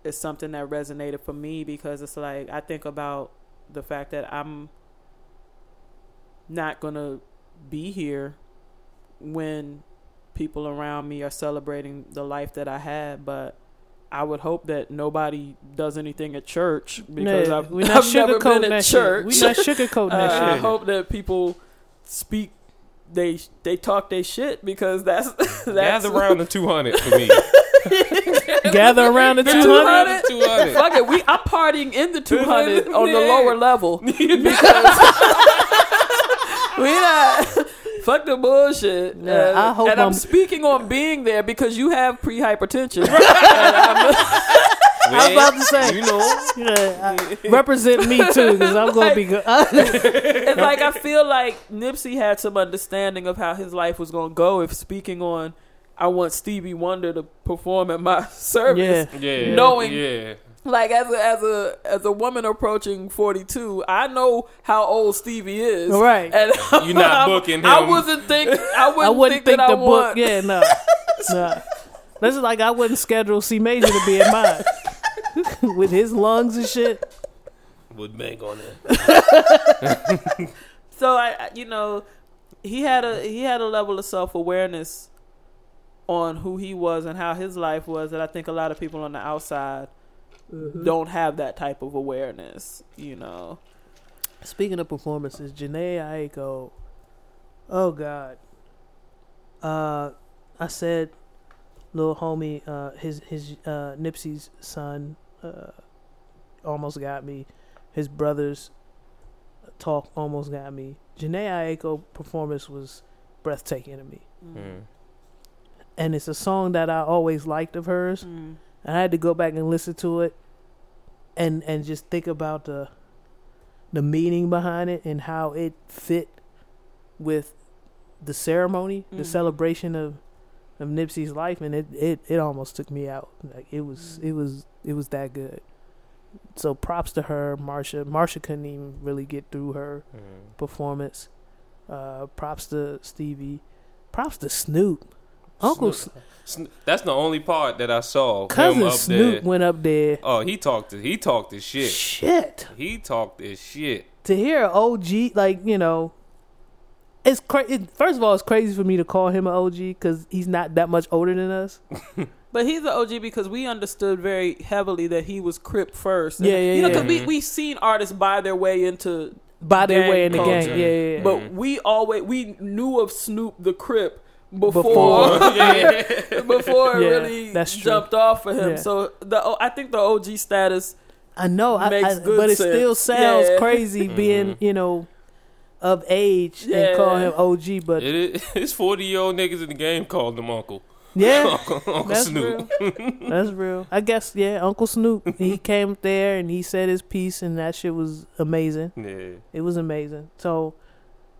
is something that resonated for me because it's like I think about the fact that I'm not gonna be here when people around me are celebrating the life that I had, but I would hope that nobody does anything at church because Yeah, I've, we're not I've never sugarcoating been that at church. We're not sugarcoating that Uh, I hope that people speak. They they talk their shit because that's that's Gather around the 200 for me. Gather around the 200. 200? 200. Fuck it, we I'm partying in the 200 on the lower level because we not Fuck the bullshit. Yeah, and, I hope and I'm, I'm- speaking on being there because you have pre-hypertension. I was about to say, You know, yeah, represent me too, because I'm gonna be good. it's like I feel like Nipsey had some understanding of how his life was gonna go. If speaking on, I want Stevie Wonder to perform at my service. yeah, yeah, Knowing- yeah. Like as a as a as a woman approaching forty two, I know how old Stevie is. Right. And You're not I'm- booking I wasn't think I wouldn't, I wouldn't think, think, that the I book. want. Yeah, no, no. This is like I wouldn't schedule C Major to be in mine with his lungs and shit. Would bank on it. So I, I- you know, he had a he had a level of self awareness on who he was and how his life was that I think a lot of people on the outside don't have that type of awareness. You know, Speaking of performances, Jhené Aiko. Oh God. Uh, I said, little homie, uh, his his uh Nipsey's son, uh, almost got me. His brother's talk almost got me. Jhené Aiko performance was breathtaking to me, Mm. and it's a song that I always liked of hers. Mm. I had to go back and listen to it, and and just think about the the meaning behind it and how it fit with the ceremony, the Mhm. celebration of of Nipsey's life, and it, it it almost took me out. Like it was it was it was that good. So props to her, Marsha. Marsha couldn't even really get through her Mm. performance. Uh, props to Stevie. Props to Snoop. Uncle Snoop- Sno- That's the only part that I saw. him cousin up Snoop there. went up there. Oh, he talked. He talked his shit. Shit. He talked his shit. to hear an OG like you know, it's crazy. It, first of all, it's crazy for me to call him an OG because he's not that much older than us. But he's the OG because we understood very heavily that he was Crip first. Yeah, yeah, You know, yeah. because we mm-hmm. we seen artists buy their way into By their Gang way in the culture. game, yeah, yeah. yeah. But mm-hmm. we always we knew of Snoop the Crip before Before. yeah. before it Yeah, really that's true. jumped off for him. Yeah. So the I think the OG status I know, I, makes I, good but it still sounds Yeah. crazy being mm-hmm. you know of age and call him OG. But It is, it's forty year old niggas in the game called him Uncle. yeah, Uncle, Uncle that's Snoop. real. That's real. I guess yeah. Uncle Snoop, he came there and he said his piece, and that shit was amazing. Yeah. It was amazing. So,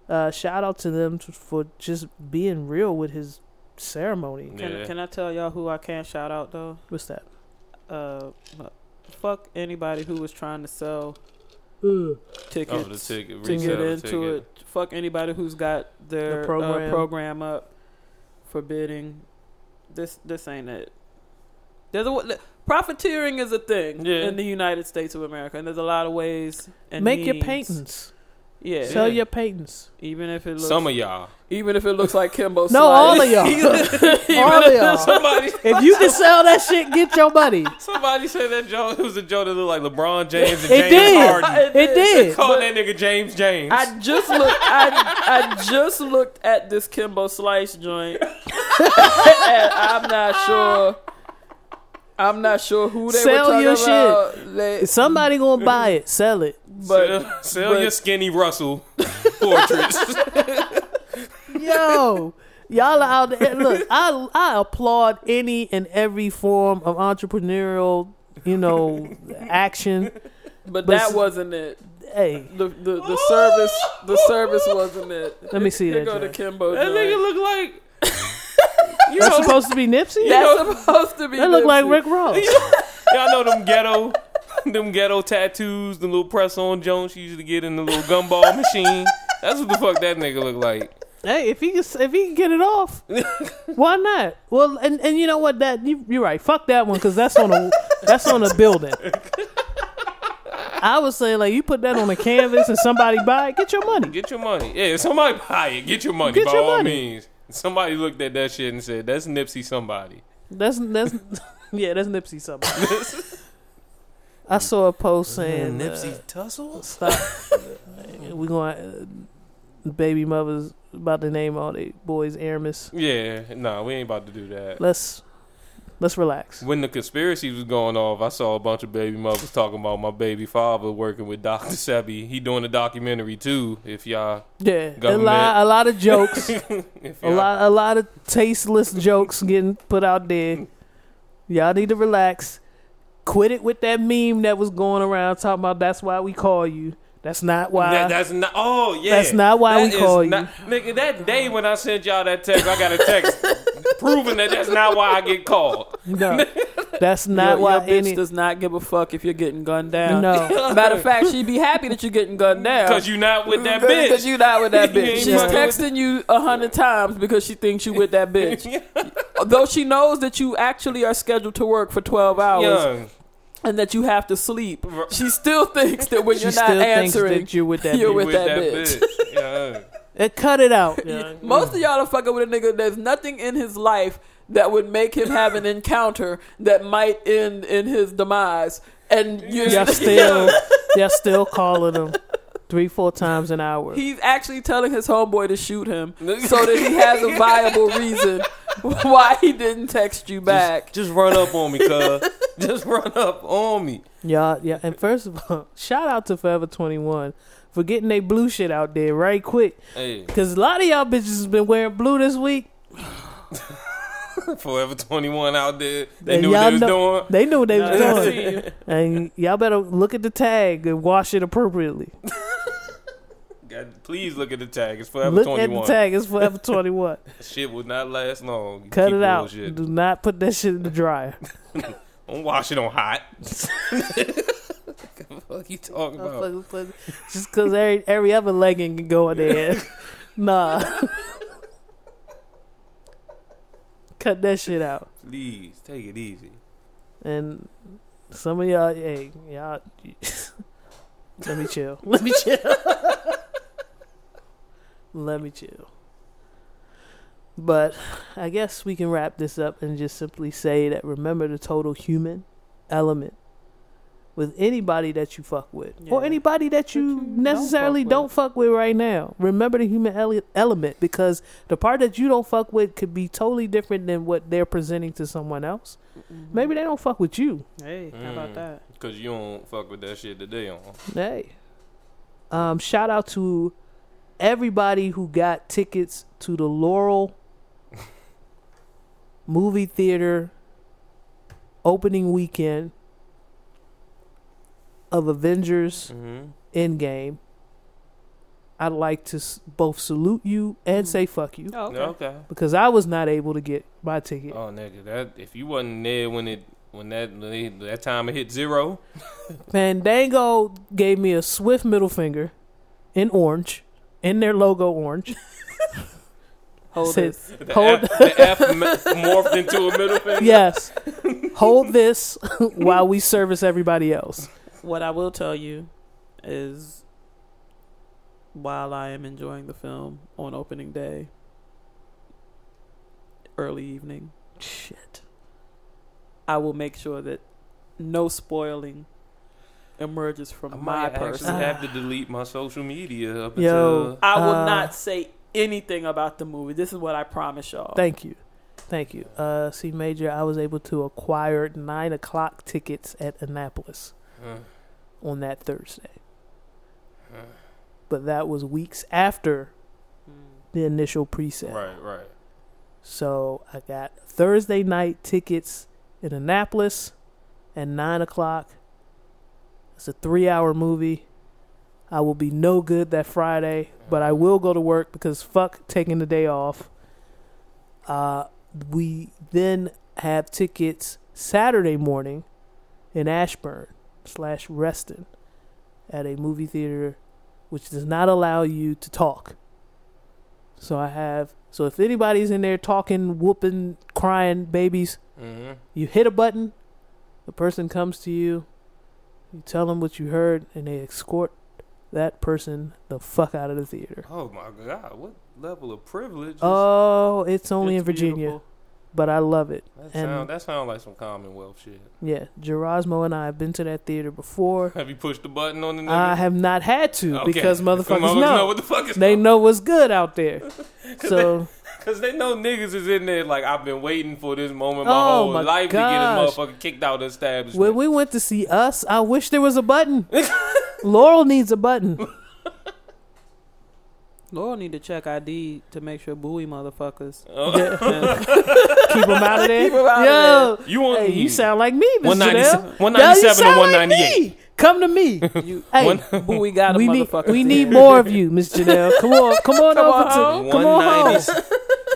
uh, shout out to them t- for just being real with his ceremony. Can, Yeah. can I tell y'all who I can't shout out though? What's that? Uh, fuck anybody who was trying to sell Ugh. tickets Oh, the ticket. to get into ticket. it. Fuck anybody who's got their The program. program. Uh, program up for bidding. This this ain't it. There's a profiteering is a thing Yeah. in the United States of America, and there's a lot of ways. And Make your means. Paintings. Yeah, Sell Yeah. your paintings. even if it looks Some of y'all. even if it looks like Kimbo. No, all Slice. of y'all. all of y'all. Somebody, If you can sell that shit, get your money. somebody said that joke. It was a joke that looked like LeBron James and It James did. Harden. It did. Call that nigga James James. I just looked. I I just looked at this Kimbo Slice joint, and I'm not sure. I'm not sure who they Sell were talking your about. They- Somebody gonna buy it. Sell it. but sell sell but- your skinny Russell portraits. Yo, y'all are out there. Look, I I applaud any and every form of entrepreneurial, you know, action. but But that s- wasn't it. Hey, The the, the service the service wasn't it. Let me see Here that go the joint. Kimbo that joint. nigga look like. You that's know, supposed to be Nipsey. That's supposed to be. That look like Rick Ross. y'all know them ghetto, them ghetto tattoos, the little press on Jones she used to get in the little gumball machine. That's what the fuck that nigga look like. Hey, if he can, if he can get it off, why not? Well, and and you know what? That you, you're right. Fuck that one because that's on a that's on a building. I would say like you put that on a canvas and somebody buy it, get your money. Get your money. Yeah, if somebody buy it. Get your money Get by your all money. means. Somebody looked at that shit and said, "That's Nipsey somebody." That's that's yeah, that's Nipsey somebody. I saw a post saying uh, tussle. stop. we going uh, baby mothers about to name all the boys Ermias. Yeah, nah, we ain't about to do that. Let's Let's relax. When the conspiracy was going off, I saw a bunch of baby mothers talking about my baby father working with Dr. Sebi. He doing a documentary too. If y'all, Yeah, a lot, a lot of jokes, a lot, a lot of tasteless jokes getting put out there. Y'all need to relax. Quit it with that meme that was going around talking about. That's why we call you. That's not why. That, that's not. Oh yeah. That's not why we That is call you. Nigga, that day when I sent y'all that text, I got a text proving that that's not why I get called. no, that's not your, why your bitch any. does not give a fuck if you're getting gunned down. No. Matter of fact, she'd be happy that you're getting gunned down. Because you're not with that bitch. Because you're not with that bitch. She's texting you a hundred times because she thinks you with that bitch. Though she knows that you actually are scheduled to work for twelve hours Young. And that you have to sleep, she still thinks that when you're still not answering, that you're with that. you're bitch. with with that that bitch. bitch. Yeah. Uh, cut it out. Yeah. Most of y'all are fucking with a nigga. There's nothing in his life that would make him have an encounter that might end in his demise. And you Y'all still, y'all still calling him three, four times an hour. He's actually telling his homeboy to shoot him so that he has a viable reason why he didn't text you back. Just run up on me, cuz. Just run up on me. Y'all, yeah. And first of all, shout out to Forever Twenty One for getting they blue shit out there right quick. Hey, Cause a lot of y'all bitches has been wearing blue this week. Forever 21 out there. They And knew what they was know- doing. They knew what they was doing, and y'all better look at the tag and wash it appropriately. Please look at the tag. It's Forever Look 21. at the tag. It's Forever Twenty One. Shit will not last long. You Cut it out. Do not put that shit in the dryer. Don't wash it on hot. the fuck you talking about? Just cause every every other legging can go in there. nah. Cut that shit out. Please take it easy. And some of y'all, hey, y'all, let me chill. Let me chill. Let me chill. But I guess we can wrap this up and just simply say that remember the total human element with anybody that you fuck with or anybody that you, you don't necessarily fuck don't fuck with right now. Remember the human ele- element because the part that you don't fuck with could be totally different than what they're presenting to someone else. Maybe they don't fuck with you. Hey, how about Mm. that? Because you don't fuck with that shit that they on. Hey. Um, shout out to everybody who got tickets to the Laurel movie theater opening weekend of Avengers Mm-hmm. Endgame. I'd like to both salute you and say fuck you Oh, okay. Okay. because I was not able to get my ticket. Oh nigga, that if you wasn't there when it when that when they, that time it hit zero, Fandango gave me a swift middle finger in orange, in their logo orange. Hold Said- this. the Hold- F, the F morphed into a middle finger. yes. Hold this while we service everybody else. What I will tell you is while I am enjoying the film on opening day, early evening, Shit. I will make sure that no spoiling emerges from I my might actually person. have to delete my social media up Yo. until I will Uh, not say anything about the movie. This is what I promise y'all. Thank you. Thank you. Uh, C Major, I was able to acquire nine o'clock tickets at Annapolis uh, on that Thursday. uh, But that was weeks after Mm. the initial pre sale. right, right. So I got Thursday night tickets in Annapolis at nine o'clock. It's a three hour movie. I will be no good that Friday, but I will go to work because fuck taking the day off. Uh, we then have tickets Saturday morning in Ashburn slash Reston at a movie theater which does not allow you to talk. So I have so if anybody's in there talking, whooping, crying, babies, Mm-hmm. you hit a button, the person comes to you, you tell them what you heard, and they escort that person the fuck out of the theater. Oh my god, what level of privilege? Oh, it's only in Virginia, beautiful. but I love it. that and- sound that sound like some Commonwealth shit. Yeah, Gerasmo and I have been to that theater before. Have you pushed the button on the nigga? I have not had to Okay. because motherfuckers know. what the fuck is They know what's good out there. So Cause they know niggas is in there like I've been waiting for this moment my Oh, whole my life gosh. to get this motherfucker kicked out of the establishment. When we went to see us, I wish there was a button. Laurel needs a button. Laurel need to check ID to make sure buoy motherfuckers. Oh. Keep them out of there. Keep 'em outta Yo, you want hey, you sound like me, Mr. 197 Janelle. 197 Yo, you and sound like 198. me. Come to me. You, Hey, One- buoy got a we need we need more of you, Miss Janelle. Come on, come on Come over on to home. come on home.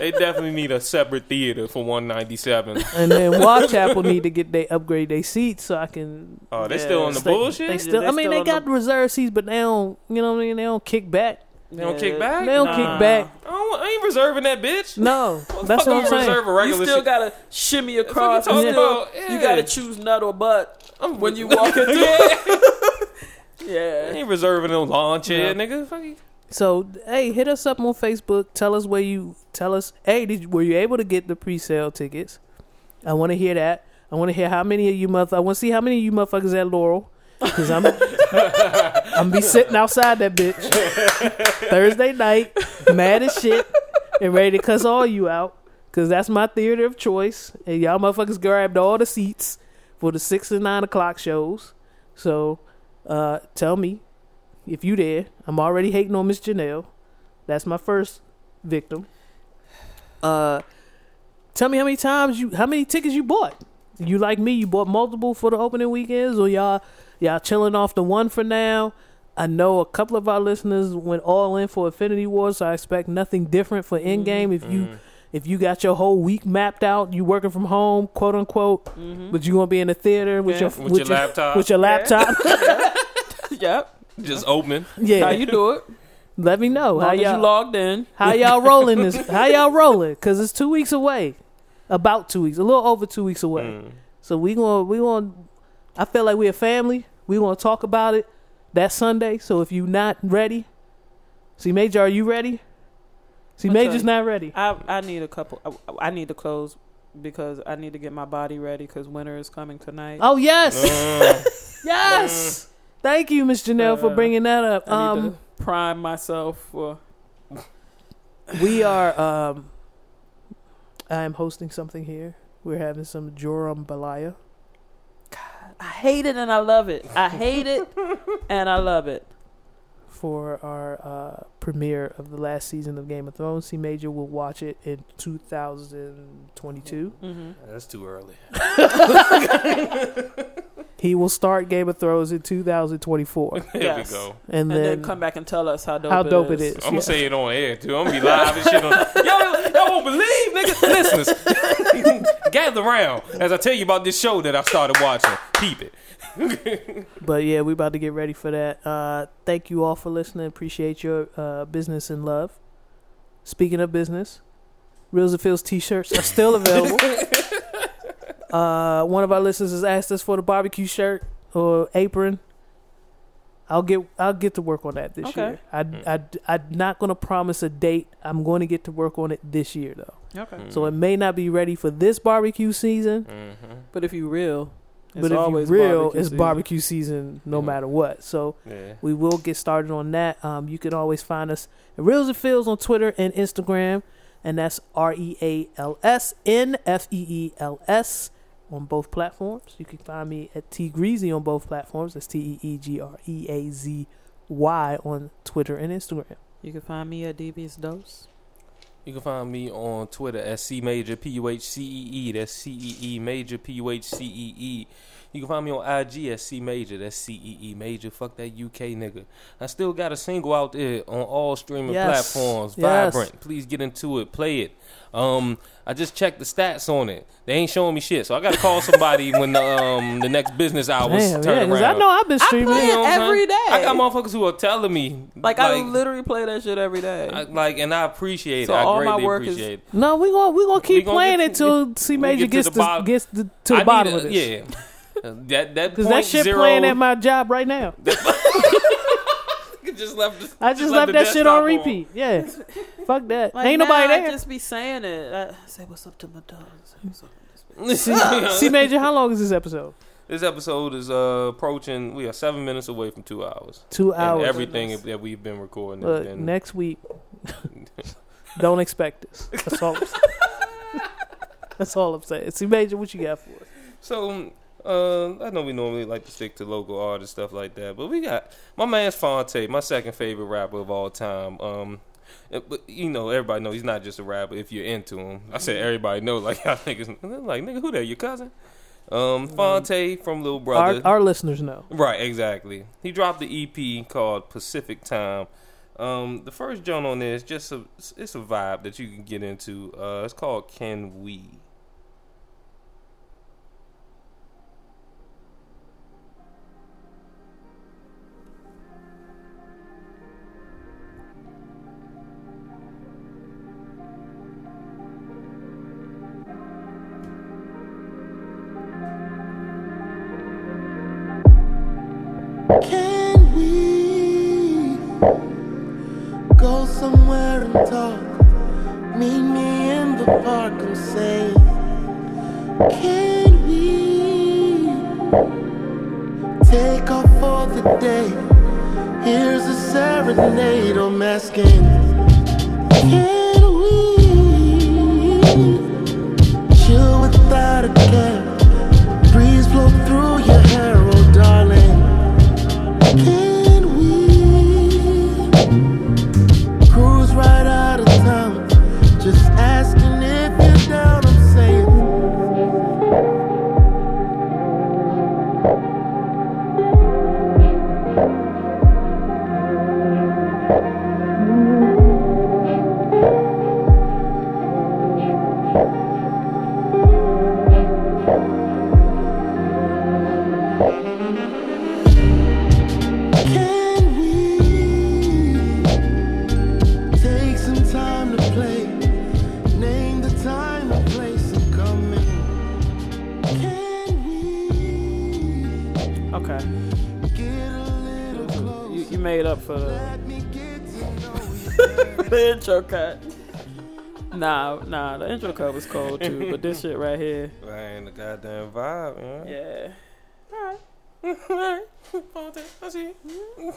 190 They definitely need a separate theater for 197. And then Whitechapel need to get they upgrade their seats so I can. Oh, they Yeah. still on the stay- bullshit? They still, they I mean, still they got the- reserve seats, but they don't. You know what I mean? They don't kick back. They don't kick back? They don't Nah. kick back. I, don't, I ain't reserving that bitch. No, that's Fuck what I'm I'm saying. reserve a You still shit. gotta shimmy across. you You, talking still, you gotta choose nut or butt when you walk into. yeah. I ain't reserving no lawn chair, nigga. Fuck you. So hey, hit us up on Facebook. Tell us where you tell us. Hey, did were you able to get the pre-sale tickets? I want to hear that. I want to hear how many of you mother. I want to see how many of you motherfuckers at Laurel. Cause I'm I'm be sitting outside that bitch Thursday night, mad as shit, and ready to cuss all you out. Cause that's my theater of choice, and y'all motherfuckers grabbed all the seats for the six and nine o'clock shows. So, uh, tell me if you there. I'm already hating on Miss Janelle. That's my first victim. Uh, tell me how many times you, how many tickets you bought. You like me? You bought multiple for the opening weekends, or y'all y'all chilling off the one for now? I know a couple of our listeners went all in for Infinity Wars, so I expect nothing different for mm-hmm. Endgame. If you mm-hmm. if you got your whole week mapped out, you working from home, quote unquote, mm-hmm. but you gonna be in the theater with Yeah. your With your laptop. with your laptop. Yep. Just opening. yeah, How you do it? let me know how Long as you y'all logged in. how y'all rolling this. How y'all rolling? Cause it's two weeks away, about two weeks, a little over two weeks away. Mm. So we gonna we gonna. I feel like we a family. We want to talk about it that Sunday. So if you not ready, see Major, are you ready? See I'll Major's tell not ready. I I need a couple. I, I need to close because I need to get my body ready because winter is coming tonight. Oh yes, Uh, yes. Thank you, Miss Janelle, for Uh, bringing that up. I need Um, to prime myself for. we are. Um, I am hosting something here. We're having some Joram Balaya. I hate it and I love it. I hate it and I love it. for our uh, premiere of the last season of Game of Thrones. C Major will watch it in 2022. hmm That's too early. He will start Game of Thrones in 2024, There Yes. we go. and, And then, then come back and tell us how dope how it dope is. it is. I'm gonna Yeah. say it on air too. I'm gonna be live and shit on. Yo, y'all won't believe, nigga. Listeners, gather around as I tell you about this show that I started watching. Keep it. But yeah, we about to get ready for that. Uh, thank you all for listening. Appreciate your uh, business and love. Speaking of business, Reels and Feels t-shirts are still available. uh, one of our listeners has asked us for the barbecue shirt or apron. I'll get I'll get to work on that this Okay. year. I I I'm not gonna promise a date. I'm going to get to work on it this year though. Okay. So it may not be ready for this barbecue season. Mm-hmm. But if you real, it's but if you always real, barbecue it's season. barbecue season no matter what. So Yeah. we will get started on that. Um, you can always find us at Reels and Feels on Twitter and Instagram, and that's R E A L S N F E E L S on both platforms. You can find me at Tee Greazy on both platforms. That's T E E G R E A Z Y on Twitter and Instagram. You can find me at Devious Dose. You can find me on Twitter at C Major P U H C E E. That's C E E Major P U H C E E. You can find me on IG at C Major. That's C E E Major. Fuck that UK nigga. I still got a single out there on all streaming Yes. platforms. Yes. Vibrant. Please get into it. Play it. Um, I just checked the stats on it. They ain't showing me shit, so I gotta call somebody when the um the next business hours Damn, turn yeah, around. I know I've been streaming. play it. it what I'm every saying? day. I got motherfuckers who are telling me Like, I literally play that shit every day. I- like, and I appreciate So it. I all my greatly work is- it. No, we gonna we gonna keep We gonna playing get it to- till C Major get to gets the the, bottom- gets the, to the I bottom need of this. Yeah. That that Because that shit zero, playing at my job right now. just left. The, I just, left the that shit on desktop repeat. Yeah, fuck that. Like, Ain't now nobody I there. just be saying it. I say what's up to my dog. Say what's up to this C, C Major, how long is this episode? This episode is uh, approaching. We are seven minutes away from two hours. Two And hours. everything that we've been recording has Look, been. next week, Don't expect this. That's all. I'm saying. That's all I'm saying. See, Major, what you got for us? So, uh, I know we normally like to stick to local artists, stuff like that, but we got my man's Phonte, my second favorite rapper of all time. Um, uh, but you know, everybody know he's not just a rapper if you're into him. I said everybody know, like y'all niggas, like nigga, who that? Your cousin? Um, Phonte from Little Brother. Our, our listeners know. Right, exactly. He dropped the EP called Pacific Time. Um, the first joint on there is just a it's a vibe that you can get into. Uh, it's called Can We. Can we go somewhere and talk? Meet me in the park and say, Can we take off for the day? Here's a serenade I'm asking. Can we chill without a care? Breeze blow through your hair, oh darling. Can for the, Let me get to know you. the intro cut. Nah, nah, the intro cut was cold too, but this shit right here, Man, the goddamn vibe, man. yeah. Alright. Alright. Phonte, I see you.